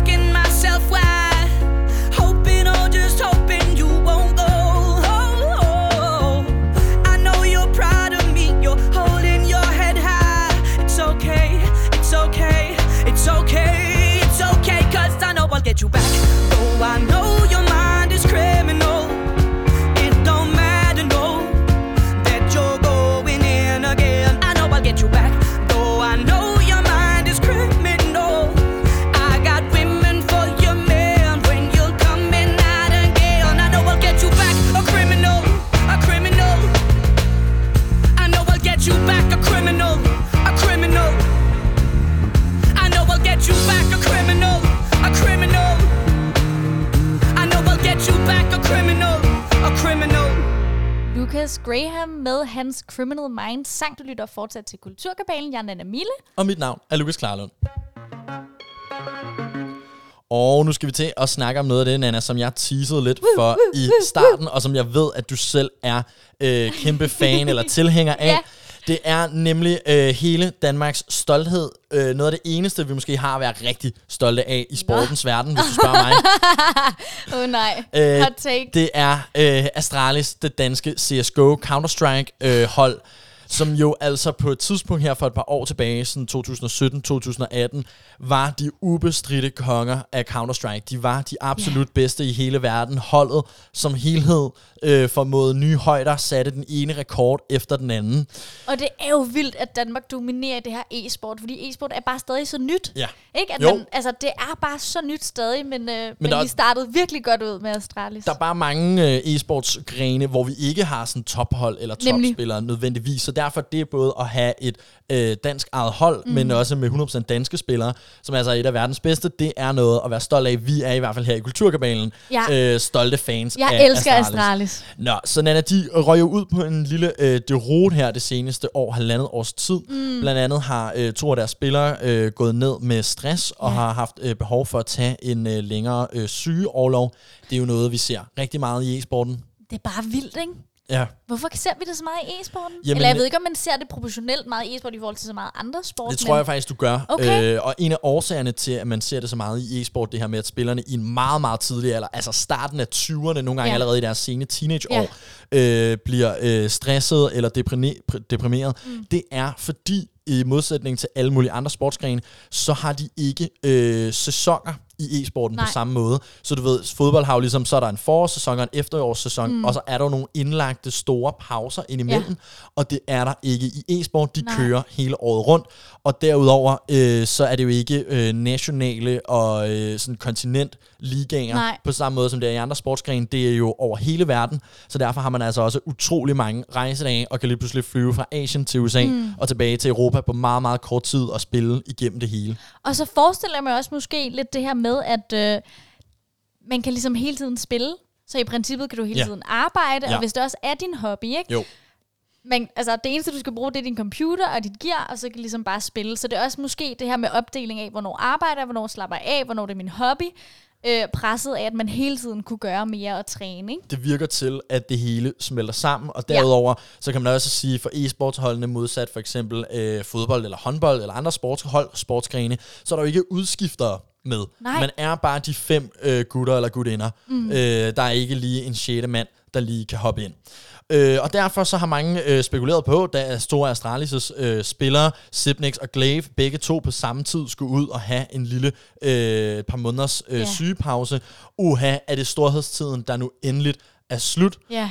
Criminal Minds sang. Du lytter fortsat til Kulturkabalen. Jeg er Nana Mille. Og mit navn er Lukas Klarlund. Og nu skal vi til at snakke om noget af det, Nana, som jeg teasede lidt for i starten, og som jeg ved, at du selv er øh, kæmpe fan *laughs* eller tilhænger af. Ja. Det er nemlig øh, hele Danmarks stolthed. Øh, noget af det eneste, vi måske har at være rigtig stolte af i sportens verden, hvis du spørger mig. *laughs* Åh oh, nej. Øh, Hot take. Det er øh, Astralis, det danske CSGO Counter-Strike øh, hold, som jo altså på et tidspunkt her for et par år tilbage, sådan 2017-2018, var de ubestridte konger af Counter-Strike. De var de absolut bedste i hele verden. Holdet som helhed øh, formåede nye højder, satte den ene rekord efter den anden. Og det er jo vildt, at Danmark dominerer det her e-sport, fordi e-sport er bare stadig så nyt. Ja. Ikke? At Jo. man, altså, det er bare så nyt stadig, men, øh, men, men der- vi startede virkelig godt ud med Astralis. Der er bare mange øh, e-sportsgrene, hvor vi ikke har sådan tophold eller Nemlig. topspillere nødvendigvis. Så derfor det er både at have et øh, dansk eget hold, mm. men også med 100% danske spillere, som altså er et af verdens bedste. Det er noget at være stolt af. Vi er i hvert fald her i Kulturkabalen Ja. øh, stolte fans Jeg af elsker Astralis. Astralis. Nå, så Nana, de røg jo ud på en lille øh, derot her det seneste år, halvandet års tid. Mm. Blandt andet har øh, to af deres spillere øh, gået ned med stress og Ja. har haft øh, behov for at tage en øh, længere øh, sygeoverlov. Det er jo noget, vi ser rigtig meget i e-sporten. Det er bare vildt, ikke? Ja, Hvorfor ser vi det så meget i e-sporten? Jamen, Eller jeg ved ikke, om man ser det proportionelt meget i e-sport i forhold til så meget andre sport. det tror jeg faktisk, du gør. Okay. Øh, og en af årsagerne til, at man ser det så meget i e-sport, det her med, at spillerne i en meget, meget tidlig alder, altså starten af 20'erne, nogle gange Ja. allerede i deres sene teenageår, øh, bliver øh, stresset eller deprime- pr- deprimeret, mm. det er fordi, i modsætning til alle mulige andre sportsgrene, så har de ikke øh, sæsoner i e-sporten Nej. på samme måde. Så du ved, fodbold har jo ligesom, så er der en forårssæson og en efterårssæson, mm. og så er der jo nogle indlagte store pauser indimellem, ja. og det er der ikke i e-sport. De Nej. kører hele året rundt, og derudover, øh, så er det jo ikke øh, nationale og øh, sådan kontinentligaer Nej. på samme måde som det er i andre sportsgrene. Det er jo over hele verden, så derfor har man altså også utrolig mange rejsedage, og kan lige pludselig flyve fra Asien til USA mm. og tilbage til Europa på meget, meget kort tid og spille igennem det hele. Og så forestiller jeg mig også måske lidt det her med, at øh, man kan ligesom hele tiden spille. Så i princippet kan du hele Ja. tiden arbejde, Ja. og hvis det også er din hobby, ikke? Jo. Men altså, det eneste, du skal bruge, det er din computer og dit gear, og så kan du ligesom bare spille. Så det er også måske det her med opdeling af, hvornår arbejder jeg, hvornår slapper jeg af, hvornår det er min hobby. Øh, presset af, at man hele tiden kunne gøre mere og træne, ikke? det virker til, at det hele smelter sammen, og derudover, ja. så kan man også sige, for e-sportsholdene modsat for eksempel øh, fodbold eller håndbold eller andre sportshold, sportsgrene, så er der jo ikke udskiftere med. Nej. Man er bare de fem øh, gutter eller gutinder. Mm. Øh, der er ikke lige en sjette mand, der lige kan hoppe ind. Øh, og derfor så har mange øh, spekuleret på, da store Astralis' øh, spillere, Sipnix og Glaive, begge to på samme tid skulle ud og have en lille øh, par måneders øh, Ja. sygepause. Uha, er det storhedstiden, der nu endeligt er slut? Ja.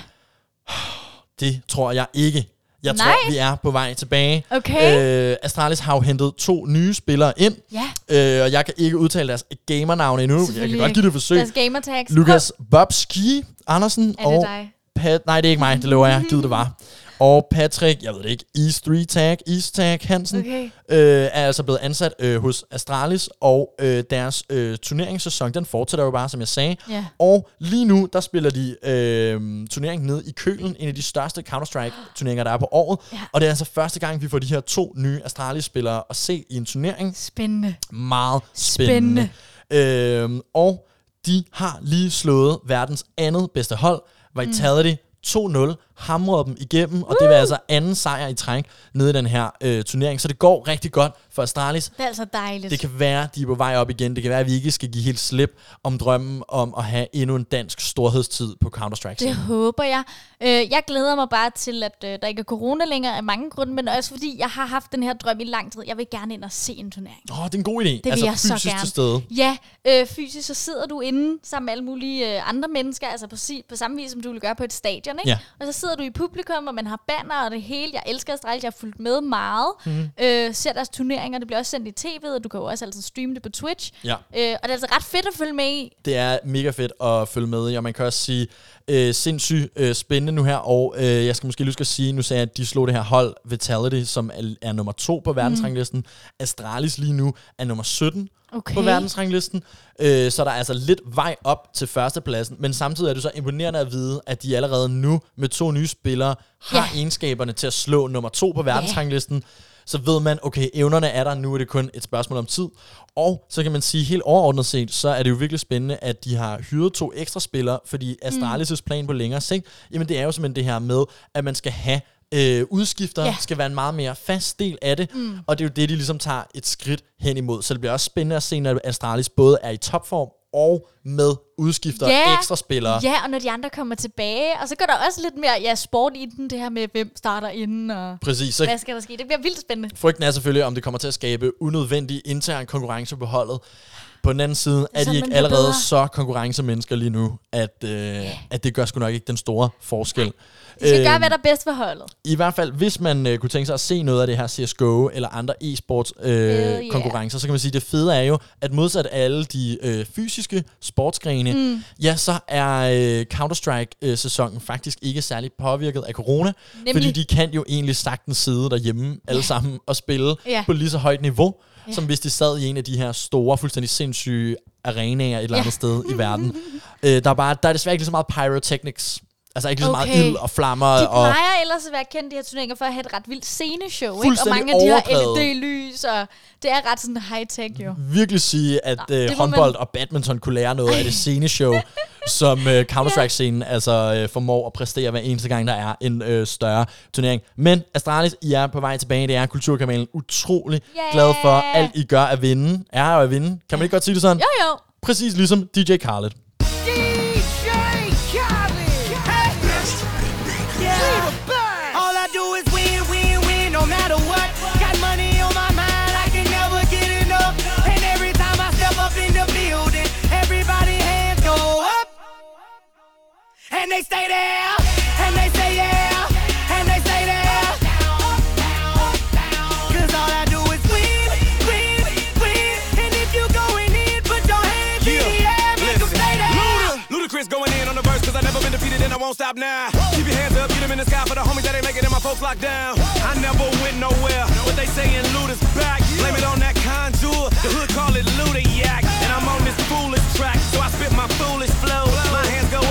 Det tror jeg ikke. Jeg Nej. tror, vi er på vej tilbage. Okay. Øh, Astralis har jo hentet to nye spillere ind, Ja, øh, og jeg kan ikke udtale deres gamernavne endnu. Jeg kan godt give det et forsøg. deres gamertags. Lukas Bobski Andersen Er og dig? Pat, nej, det er ikke mig, det lover jeg. Givet det var. Og Patrick, jeg ved det ikke, East 3 Tag, East Tag Hansen, Okay. øh, er altså blevet ansat øh, hos Astralis, og øh, deres øh, turneringssæson, den fortsætter jo bare, som jeg sagde. Ja. Og lige nu, der spiller de øh, turneringen ned i Kølen, en af de største Counter-Strike-turneringer, der er på året. Ja. Og det er altså første gang, vi får de her to nye Astralis-spillere at se i en turnering. Spændende. Meget spændende. spændende. Øh, og de har lige slået verdens andet bedste hold, Vitality 2-0 hamrede dem igennem, og det var altså anden sejr i træk nede i den her øh, turnering. Så det går rigtig godt for Astralis. Det er altså dejligt. Det kan være, de er på vej op igen. Det kan være, at vi ikke skal give helt slip om drømmen om at have endnu en dansk storhedstid på Counter-Strike. Det håber jeg. Øh, jeg glæder mig bare til, at øh, der ikke er corona længere af mange grunde, men også fordi jeg har haft den her drøm i lang tid. Jeg vil gerne ind og se en turnering. Åh, oh, det er en god idé. vil altså jeg så fysisk gerne. til stede. Ja, øh, fysisk så sidder du inde sammen med alle mulige øh, andre mennesker, altså på, på samme vis, som du ville gøre på et stadion, ikke? Ja. Og så sidder du i publikum, og man har banner og det hele. Jeg elsker Astralis, jeg har fulgt med meget. Mm. Øh, ser deres turneringer, det bliver også sendt i tv'et, og du kan jo også altid streame det på Twitch. Ja. Øh, og det er altså ret fedt at følge med i. Det er mega fedt at følge med i, og man kan også sige, øh, sindssygt øh, spændende nu her, og øh, jeg skal måske lyst at sige, nu sagde jeg, at de slog det her hold Vitality, som er, er nummer to på verdensranglisten. Mm. Astralis lige nu er nummer 17 Okay. på verdensranglisten, øh, så der er altså lidt vej op til førstepladsen, men samtidig er det så imponerende at vide, at de allerede nu med to nye spillere har Ja. egenskaberne til at slå nummer to på verdensranglisten. Så ved man, okay, evnerne er der, nu er det kun et spørgsmål om tid. Og så kan man sige, helt overordnet set, så er det jo virkelig spændende, at de har hyret to ekstra spillere, fordi Astralis' plan på længere sigt, jamen det er jo simpelthen det her med, at man skal have øh, udskifter, Ja. skal være en meget mere fast del af det, mm. og det er jo det, de ligesom tager et skridt hen imod. Så det bliver også spændende at se, når Astralis både er i topform og med udskifter Ja. ekstra spillere. Ja, og når de andre kommer tilbage. Og så går der også lidt mere ja, sport i den, det her med, hvem starter inden, og Præcis. Så hvad skal der ske. Det bliver vildt spændende. frygten er selvfølgelig, om det kommer til at skabe unødvendig intern konkurrence på holdet. På den anden side er sådan, de ikke allerede bedre. så konkurrencemennesker lige nu, at, øh, at det gør sgu nok ikke den store forskel. De skal Øhm, gøre, hvad der er bedst for holdet. I hvert fald, hvis man øh, kunne tænke sig at se noget af det her CSGO eller andre e-sports øh, yeah. konkurrencer, så kan man sige, at det fede er jo, at modsat alle de øh, fysiske sportsgrene, mm. ja, så er øh, Counter-Strike-sæsonen faktisk ikke særlig påvirket af corona, Nemlig. fordi de kan jo egentlig sagtens sidde derhjemme alle sammen og spille Ja. på lige så højt niveau, Ja. som hvis de sad i en af de her store, fuldstændig sindssyge arenaer et eller andet Ja. sted i verden. *laughs* øh, der, er bare, der er desværre ikke lige så meget pyrotechnics. Altså ikke lige så meget Okay. ild og flammer. De og plejer ellers at være kendt, de her turneringer, for at have et ret vildt sceneshow. Ikke? Og mange af de her. LED-lys, og det er ret sådan high-tech jo. virkelig sige, at Nå, øh, må håndbold man- og badminton kunne lære noget af det sceneshow, *laughs* som øh, Counter-Strike-scenen altså øh, formår at præstere hver eneste gang, der er en øh, større turnering. Men Astralis, I er på vej tilbage. Det er Kulturkanalen utrolig Yeah! glad for alt, I gør at vinde. Er jo at vinde. Kan man ikke godt sige det sådan? Jo, jo. Præcis ligesom DJ Khaled. And they stay there, and they say yeah, and they stay there. Cause all I do is win, win, win. And if you going in, put your hands in the air, make 'em stay there. Luda, Ludacris going in on the verse cause I never been defeated and I won't stop now. Keep your hands up, get them in the sky for the homies that ain't making it, my folks locked down. I never went nowhere, but they saying Luda's back. Blame it on that contour, the hood call it Luda Yak. And I'm on this foolish track, so I spit my foolish flow.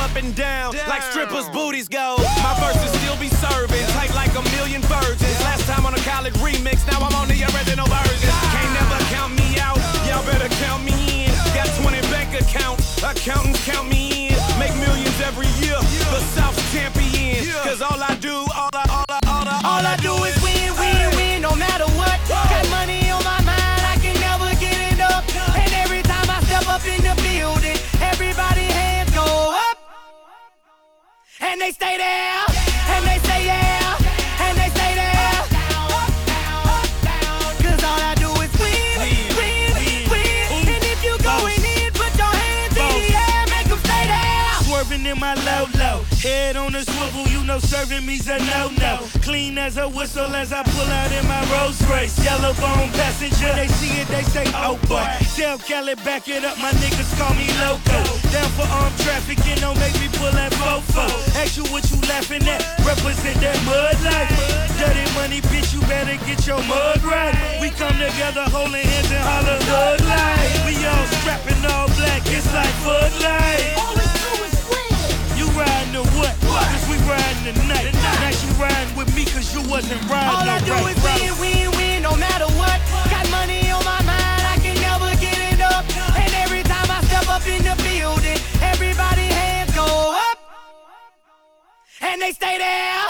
My hands go up and down, like strippers' booties go. My verses still be serving, tight like a million virgins. Last time on a college remix, now I'm on the original version. Can't never count me out, y'all better count me in. Got 20 bank accounts, accountants count me in. Make millions every year, the South champion. Cause all I do, all And they stay there, and they say yeah, Swerving in my low low, head on a swivel, you know serving me's a no no. Clean as a whistle as I pull out in my Rolls Royce, yellow bone passenger. They see it, they say oh boy. Tell Kelly back it up, my niggas call me loco. Down for armed trafficking, don't make me pull that fofo. Ask you what you laughing at, represent that mud life. Dirty money, bitch, you better get your mud right. We come together holding hands and holler hood life. We all strapping all black, it's like Bud Light. To what? Cause we riding tonight. Now you riding with me cause you wasn't riding All I do right is win, win, win, no matter what. Got money on my mind, I can never get it up. And every time I step up in the building, everybody hands go up. And they stay there,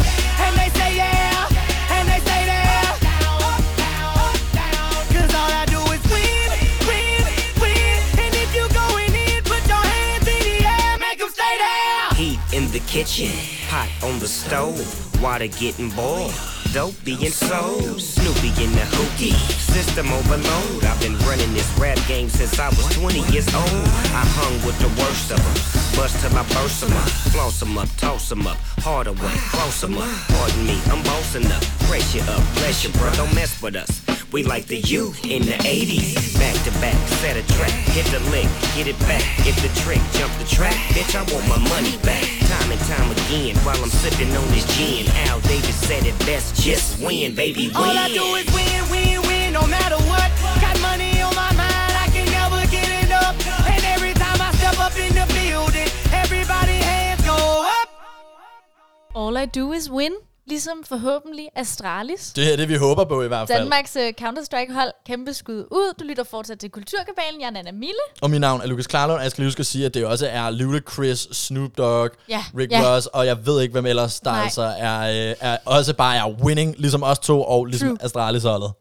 kitchen, pot on the stove, water getting boiled. Dope being sold, Snoopy in the hookie, system overload. I've been running this rap game since I was 20 years old. I hung with the worst of them, bust till I burst them up, floss them up, toss them up, hard away, close them up. Pardon me, I'm bossing up, pressure up, bless you, bro, don't mess with us. We like the U in the 80s. Back to back, set a track, hit the lick, get it back, get the trick, jump the track. Bitch, I want my money back. Time and time again, while I'm sipping on this gin. Al Davis said it best, just win, baby, win. All I do is win, win, win, no matter what. Got money on my mind, I can never get enough. And every time I step up in the building, everybody hands go up. All I do is win. Ligesom forhåbentlig Astralis. Det er det, vi håber på i hvert fald. Danmarks uh, Counter-Strike-hold. Kæmpe skud ud. Du lytter fortsat til Kulturkabalen. Jeg er Nana Mille. Og mit navn er Lukas Klarlund, og jeg skal lige huske at sige, at det også er Ludacris, Snoop Dogg, Ja, Rick ja. Ross, og jeg ved ikke, hvem ellers, der Nej. altså er, øh, er, også bare er winning, ligesom os to, og ligesom True. Astralis-holdet.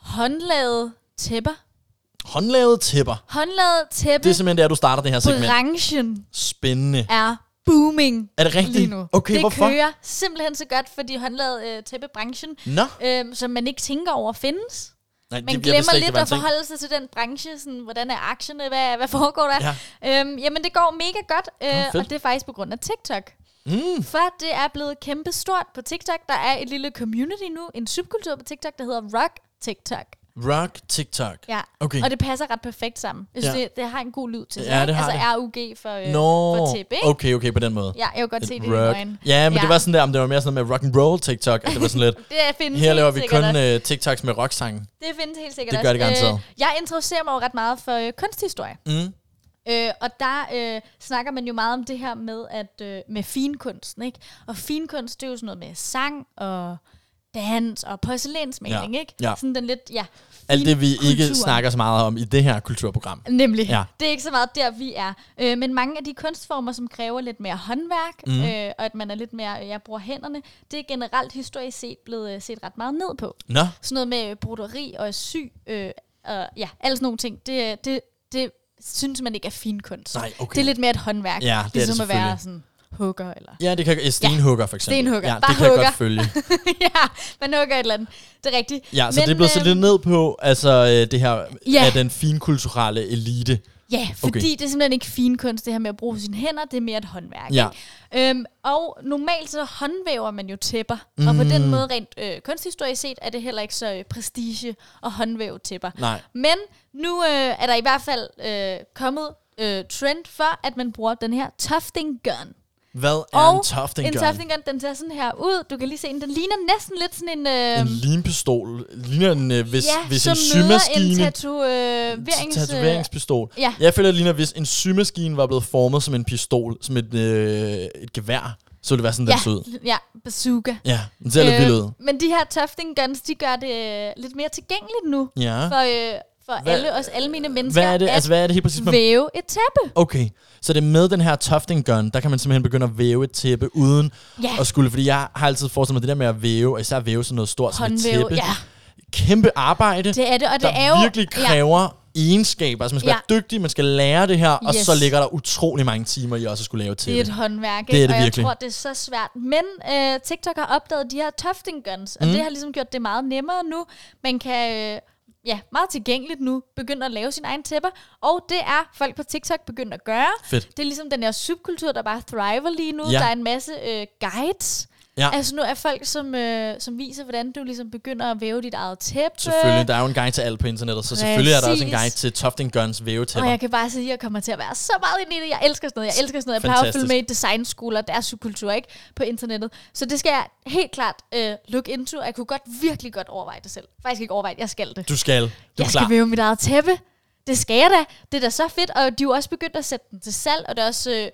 Håndlavet tæpper. Håndlavet tæpper. Håndlavet tæppe. Det er simpelthen der, du starter det her segment. Branchen Spændende. er booming Er det rigtigt? lige nu. Okay, det hvorfor? kører simpelthen så godt, fordi håndlavet øh, tæppebranchen, Nå. øh, som man ikke tænker over findes. Nej, Man det- glemmer lidt at forholde sig til den branche. Sådan, hvordan er aktierne? Hvad, hvad foregår der? Ja. Øhm, jamen, det går mega godt. Øh, fedt. og det er faktisk på grund af TikTok. Mm. For det er blevet kæmpe stort på TikTok. Der er et lille community nu, en subkultur på TikTok, der hedder Rock TikTok. Rock TikTok. Ja, Okay. og det passer ret perfekt sammen. Jeg synes, Ja. det, det har en god lyd til sig. Ja, det har altså. RUG for, øh, Nå, for tip, ikke? okay, okay, på den måde. Ja, jeg kan godt se det i Et rock. øjne. Ja, men Ja. det var sådan der, om det var mere sådan noget med rock and roll TikTok. At det var sådan lidt, *laughs* Det findes her laver vi kun også. uh, TikToks med rocksange. Det findes helt sikkert Det gør det garanteret. Øh, jeg interesserer mig jo ret meget for øh, kunsthistorie. Mm. Øh, og der øh, snakker man jo meget om det her med at øh, med finkunsten, ikke? Og finkunst, det er jo sådan noget med sang og dans og porcelænsmaling, Ja. ikke? Ja. Sådan den lidt, ja, Alt det, vi ikke finkulturen. snakker så meget om i det her kulturprogram. Nemlig. Ja. Det er ikke så meget der, vi er. Øh, men mange af de kunstformer, som kræver lidt mere håndværk, mm. øh, og at man er lidt mere, øh, jeg bruger hænderne, det er generelt historisk set blevet øh, set ret meget ned på. Nå, Sådan noget med broderi og sy, øh, og ja, alle sådan nogle ting, det, det, det synes man ikke er finkunst. Nej, okay. Det er lidt mere et håndværk. Ja, det er det ligesom at være sådan hugger, eller... ja, det kan ja, stenhugger for eksempel. stenhugger. Ja, Bare det kan jeg hugger. godt følge. *laughs* ja, man hugger et eller andet. Det er rigtigt. Ja, så Men, det blevet så lidt ned på, altså øh, det her Ja. af den finkulturelle elite. Ja, fordi Okay. det er simpelthen ikke finkunst, det her med at bruge sine hænder, det er mere et håndværk. Ja. Ikke? Øhm, og normalt så håndvæver man jo tæpper, mm. og på den måde rent øh, kunsthistorisk set er det heller ikke så øh, prestige at håndvæve tæpper. Nej. Men nu øh, er der i hvert fald øh, kommet øh, trend for, at man bruger den her tufting gun. Hvad er og en tufting en gun? tufting gun, den ser sådan her ud. Du kan lige se den. Den ligner næsten lidt sådan en... Øh, En limpistol. Ligner en, øh, hvis, ja, hvis en som møder en symaskine... tatoverings... øh, Tatoveringspistol. ja. Jeg føler, det ligner, hvis en symaskine var blevet formet som en pistol, som et, øh, et gevær, så ville det være sådan, den så ud. ja, bazooka. Ja, den ser lidt vild ud. Men de her tufting guns, de gør det øh, lidt mere tilgængeligt nu. Ja. For, øh, for Hvad- alle os almene mennesker Hvad er det, at altså, hvad er det helt præcis? man- væve et tæppe. Okay, så det er med den her tufting gun, der kan man simpelthen begynde at væve et tæppe uden Ja. at skulle, fordi jeg har altid forestillet mig det der med at væve, og især væve sådan noget stort som et Håndvæve, tæppe. ja. Kæmpe arbejde, Det er det, og det der er jo... virkelig kræver egenskaber. Altså man skal Ja. være dygtig, man skal lære det her, og Yes. så ligger der utrolig mange timer i også at skulle lave Det er et håndværk, Det er det og virkelig. jeg tror, det er så svært. Men øh, TikTok har opdaget de her tufting guns, og Mm. det har ligesom gjort det meget nemmere nu. Man kan, øh, ja, meget tilgængeligt nu, begynde at lave sine egne tæpper, og det er folk på TikTok begyndt at gøre. Fedt. Det er ligesom den her subkultur, der bare thriver lige nu. Ja. Der er en masse øh, guides. Ja. Altså nu er folk, som, øh, som viser, hvordan du ligesom begynder at væve dit eget tæppe. Selvfølgelig, der er jo en guide til alt på internettet, så selvfølgelig er der også en Præcis. guide til tufting guns Og vævetæpper. jeg kan bare sige, at jeg kommer til at være så meget ind i det. Jeg elsker sådan noget. Jeg elsker sådan noget. Jeg plejer at følge med i designskoler. Der er subkultur, ikke? På internettet. Så det skal jeg helt klart øh, look into. Og jeg kunne godt, virkelig godt overveje det selv. Faktisk ikke overveje det. Jeg skal det. Du skal. Du er jeg klar. skal væve mit eget tæppe. Det skal jeg da. Det er da så fedt. Og de er jo også begyndt at sætte den til salg. Og det er også øh,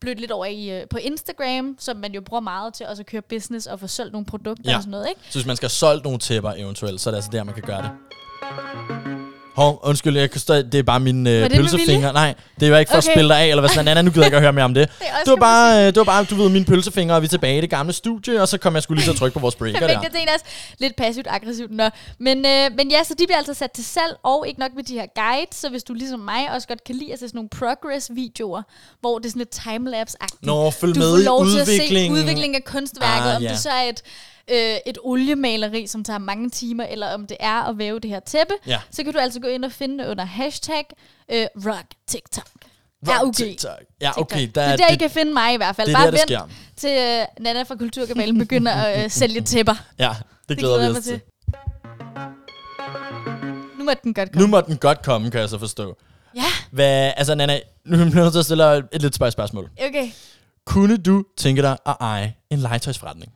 blødt lidt over i, øh, på Instagram, som man jo bruger meget til også at køre business og få solgt nogle produkter Ja. og sådan noget, ikke? Så hvis man skal have solgt nogle tæpper eventuelt, så er det altså der, man kan gøre det. Hov, undskyld, jeg kan stå, det er bare mine øh, pølsefinger. Nej, det var ikke for okay. At spille dig af, eller hvad sådan Anna, nu gider jeg ikke at høre mere om det. *laughs* Det, er var, bare, øh, det var bare, du ved, mine pølsefinger, og vi er tilbage i det gamle studie, og så kom jeg skulle lige så trykke på vores breaker Perfekt, der. det er også lidt passivt aggressivt. Nå. Men, øh, men ja, så de bliver altså sat til salg, og ikke nok med de her guides, så hvis du ligesom mig også godt kan lide at se sådan nogle progress-videoer, hvor det er sådan lidt timelapse-agtigt. Nå, følg du med får i lov til at se udviklingen. udviklingen af kunstværket, Ah, om ja. det så er et, øh, et oliemaleri, som tager mange timer, eller om det er at væve det her tæppe, Ja. så kan du altså gå ind og finde under hashtag øh, rock TikTok. Ja, okay. TikTok. Ja, okay. Der, det er der, I kan finde mig i hvert fald. det er Bare der, det vent sker. til øh, Nana fra Kulturkabalen begynder at øh, sælge tæpper. *laughs* Ja, det Det glæder vi os mig til. Nu må den godt komme. Nu må den godt komme, kan jeg så forstå. Ja, Hvad, altså Nana, nu er jeg nødt til at stille et lidt spørg- spørgsmål. okay. Kunne du tænke dig at eje en legetøjsforretning?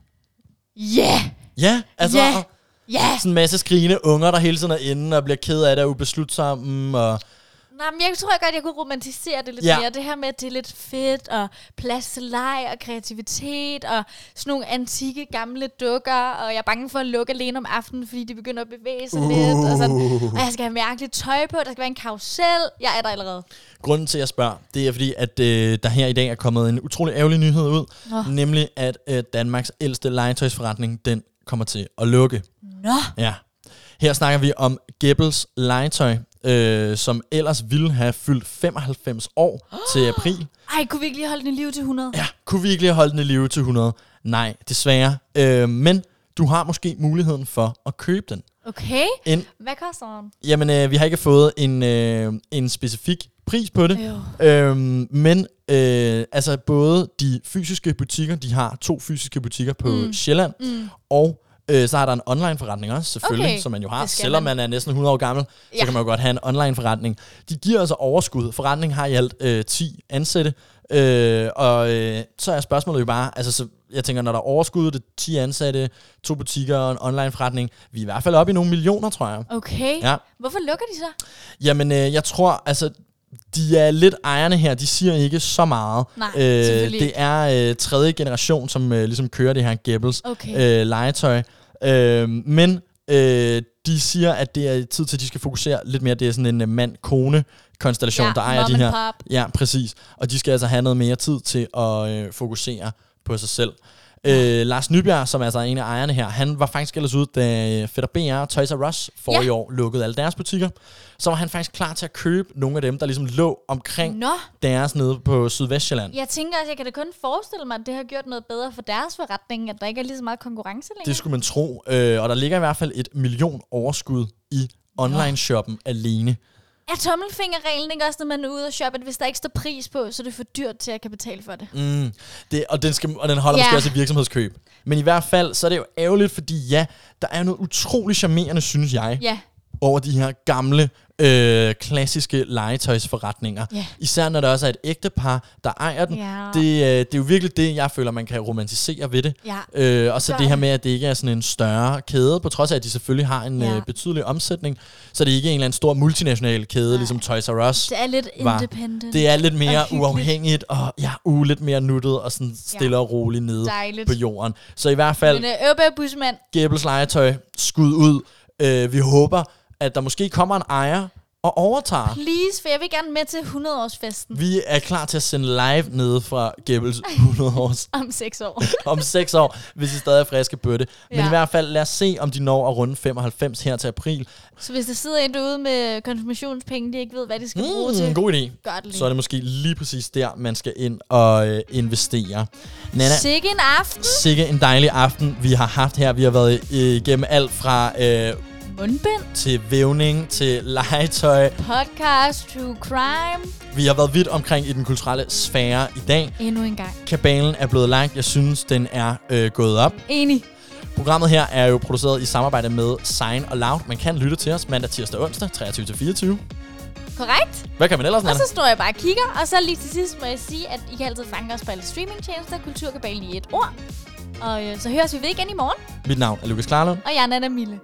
Ja, yeah. Ja, altså og ja. sådan en masse skrigende unger, der hele tiden er inde og bliver ked af det og ubeslutsomme. Og Nej, men jeg tror godt, jeg kunne romantisere det lidt Ja. mere. Det her med, at det er lidt fedt, og plads til leg og kreativitet, og sådan nogle antikke gamle dukker, og jeg er bange for at lukke alene om aftenen, fordi de begynder at bevæge sig uh. lidt, og, sådan. og jeg skal have mærkeligt tøj på, der skal være en karusel. Jeg er der allerede. grunden til, at jeg spørger, det er fordi, at øh, der her i dag er kommet en utrolig ærgerlig nyhed ud. Nå. Nemlig, at øh, Danmarks ældste legetøjsforretning, den kommer til at lukke. Nå, Ja. Her snakker vi om Gebels legetøj, øh, som ellers ville have fyldt 95 år til april. *gasps* ej, kunne vi ikke lige holde den i live til 100? Ja, kunne vi ikke lige holde den i live til 100? Nej, desværre. Øh, men du har måske muligheden for at købe den. Okay, En, hvad koster den? jamen, øh, vi har ikke fået en, øh, en specifik pris på det. Jo. Øhm, men øh, altså både de fysiske butikker, de har to fysiske butikker på mm. Sjælland, Mm. og øh, så er der en online forretning også, selvfølgelig, okay. Som man jo har. Selvom man. man er næsten 100 år gammel, ja. så kan man jo godt have en online forretning. De giver altså overskud. Forretningen har i alt øh, 10 ansatte, øh, og øh, så er spørgsmålet jo bare, altså så, jeg tænker, når der er overskud, det er 10 ansatte, to butikker og en online forretning, vi er i hvert fald oppe i nogle millioner, tror jeg. Okay, Ja. hvorfor lukker de så? Jamen, øh, jeg tror, altså, de er lidt ejerne her. De siger ikke så meget. Nej, øh, Det er øh, tredje generation, som øh, ligesom kører det her Gebels Okay. øh, legetøj. Øh, men øh, de siger, at det er tid til, at de skal fokusere lidt mere. Det er sådan en øh, mand-kone-konstellation, Ja, der ejer de her. pop. Ja, præcis. Og de skal altså have noget mere tid til at øh, fokusere på sig selv. Øh, Lars Nybjerg, som altså er en af ejerne her, han var faktisk ellers ude, da Fætter BR og Toys R Us for Ja. i år lukkede alle deres butikker. Så var han faktisk klar til at købe nogle af dem, der ligesom lå omkring Nå, deres nede på Sydvestjylland. jeg tænker også, jeg kan da kun forestille mig, at det har gjort noget bedre for deres forretning, at der ikke er lige så meget konkurrence længere. Det skulle man tro. Øh, og der ligger i hvert fald et million overskud i online-shoppen alene. Er tommelfingerreglen ikke også, når man er ude og shoppe, at hvis der ikke står pris på, så er det for dyrt til at kan betale for det? Mm, det, og, den skal, og den holder Ja. måske også et virksomhedskøb. Men i hvert fald, så er det jo ærgerligt, fordi ja, der er noget utrolig charmerende, synes jeg, Ja, over de her gamle, øh, klassiske legetøjsforretninger. Ja. Især når der også er et ægtepar, der ejer den. Ja. Det, øh, det er jo virkelig det, jeg føler, man kan romantisere ved det. ja. Øh, og så Gør det her med, at det ikke er sådan en større kæde, på trods af, at de selvfølgelig har en Ja. øh, betydelig omsætning, så det er ikke en eller anden stor multinational kæde, Nej. ligesom Toys R Us. Det er lidt var- independent. Det er lidt mere Og uafhængigt, og ja, uh, lidt mere nuttet, og sådan stille og roligt nede Dejligt. på jorden. Så i hvert fald, Men øh, Busmand, Gæbels legetøj, skud ud. Øh, vi håber, at der måske kommer en ejer og overtager. please, for jeg vil gerne med til 100-årsfesten Vi er klar til at sende live nede fra Gæbels 100 års om 6 år. *laughs* om 6 år, hvis I stadig er friske det. Men Ja. i hvert fald, lad os se, om de når at runde 95 her til april. Så hvis der sidder en derude med konfirmationspenge, de ikke ved, hvad de skal bruge Mm, til, god idé. gør det lige. Så er det måske lige præcis der, man skal ind og øh, investere. Nana, Sikke en aften. sikke en dejlig aften, vi har haft her. Vi har været øh, igennem alt fra øh, Mundbind, til vævning, til legetøj. podcast, true crime. Vi har været vidt omkring i den kulturelle sfære i dag. Endnu en gang. Kabalen er blevet lagt. Jeg synes, den er øh, gået op. Enig. Programmet her er jo produceret i samarbejde med Sign og Loud. Man kan lytte til os mandag, tirsdag og onsdag, 23-24. Korrekt. Hvad kan man ellers, Og Nana? så står jeg bare og kigger, og så lige til sidst må jeg sige, at I kan altid fange os på alle streamingtjenester, Kulturkabalen i et ord. Og øh, så høres vi ved igen i morgen, Mit navn er Lukas Klarlund. og jeg er Nana Mille.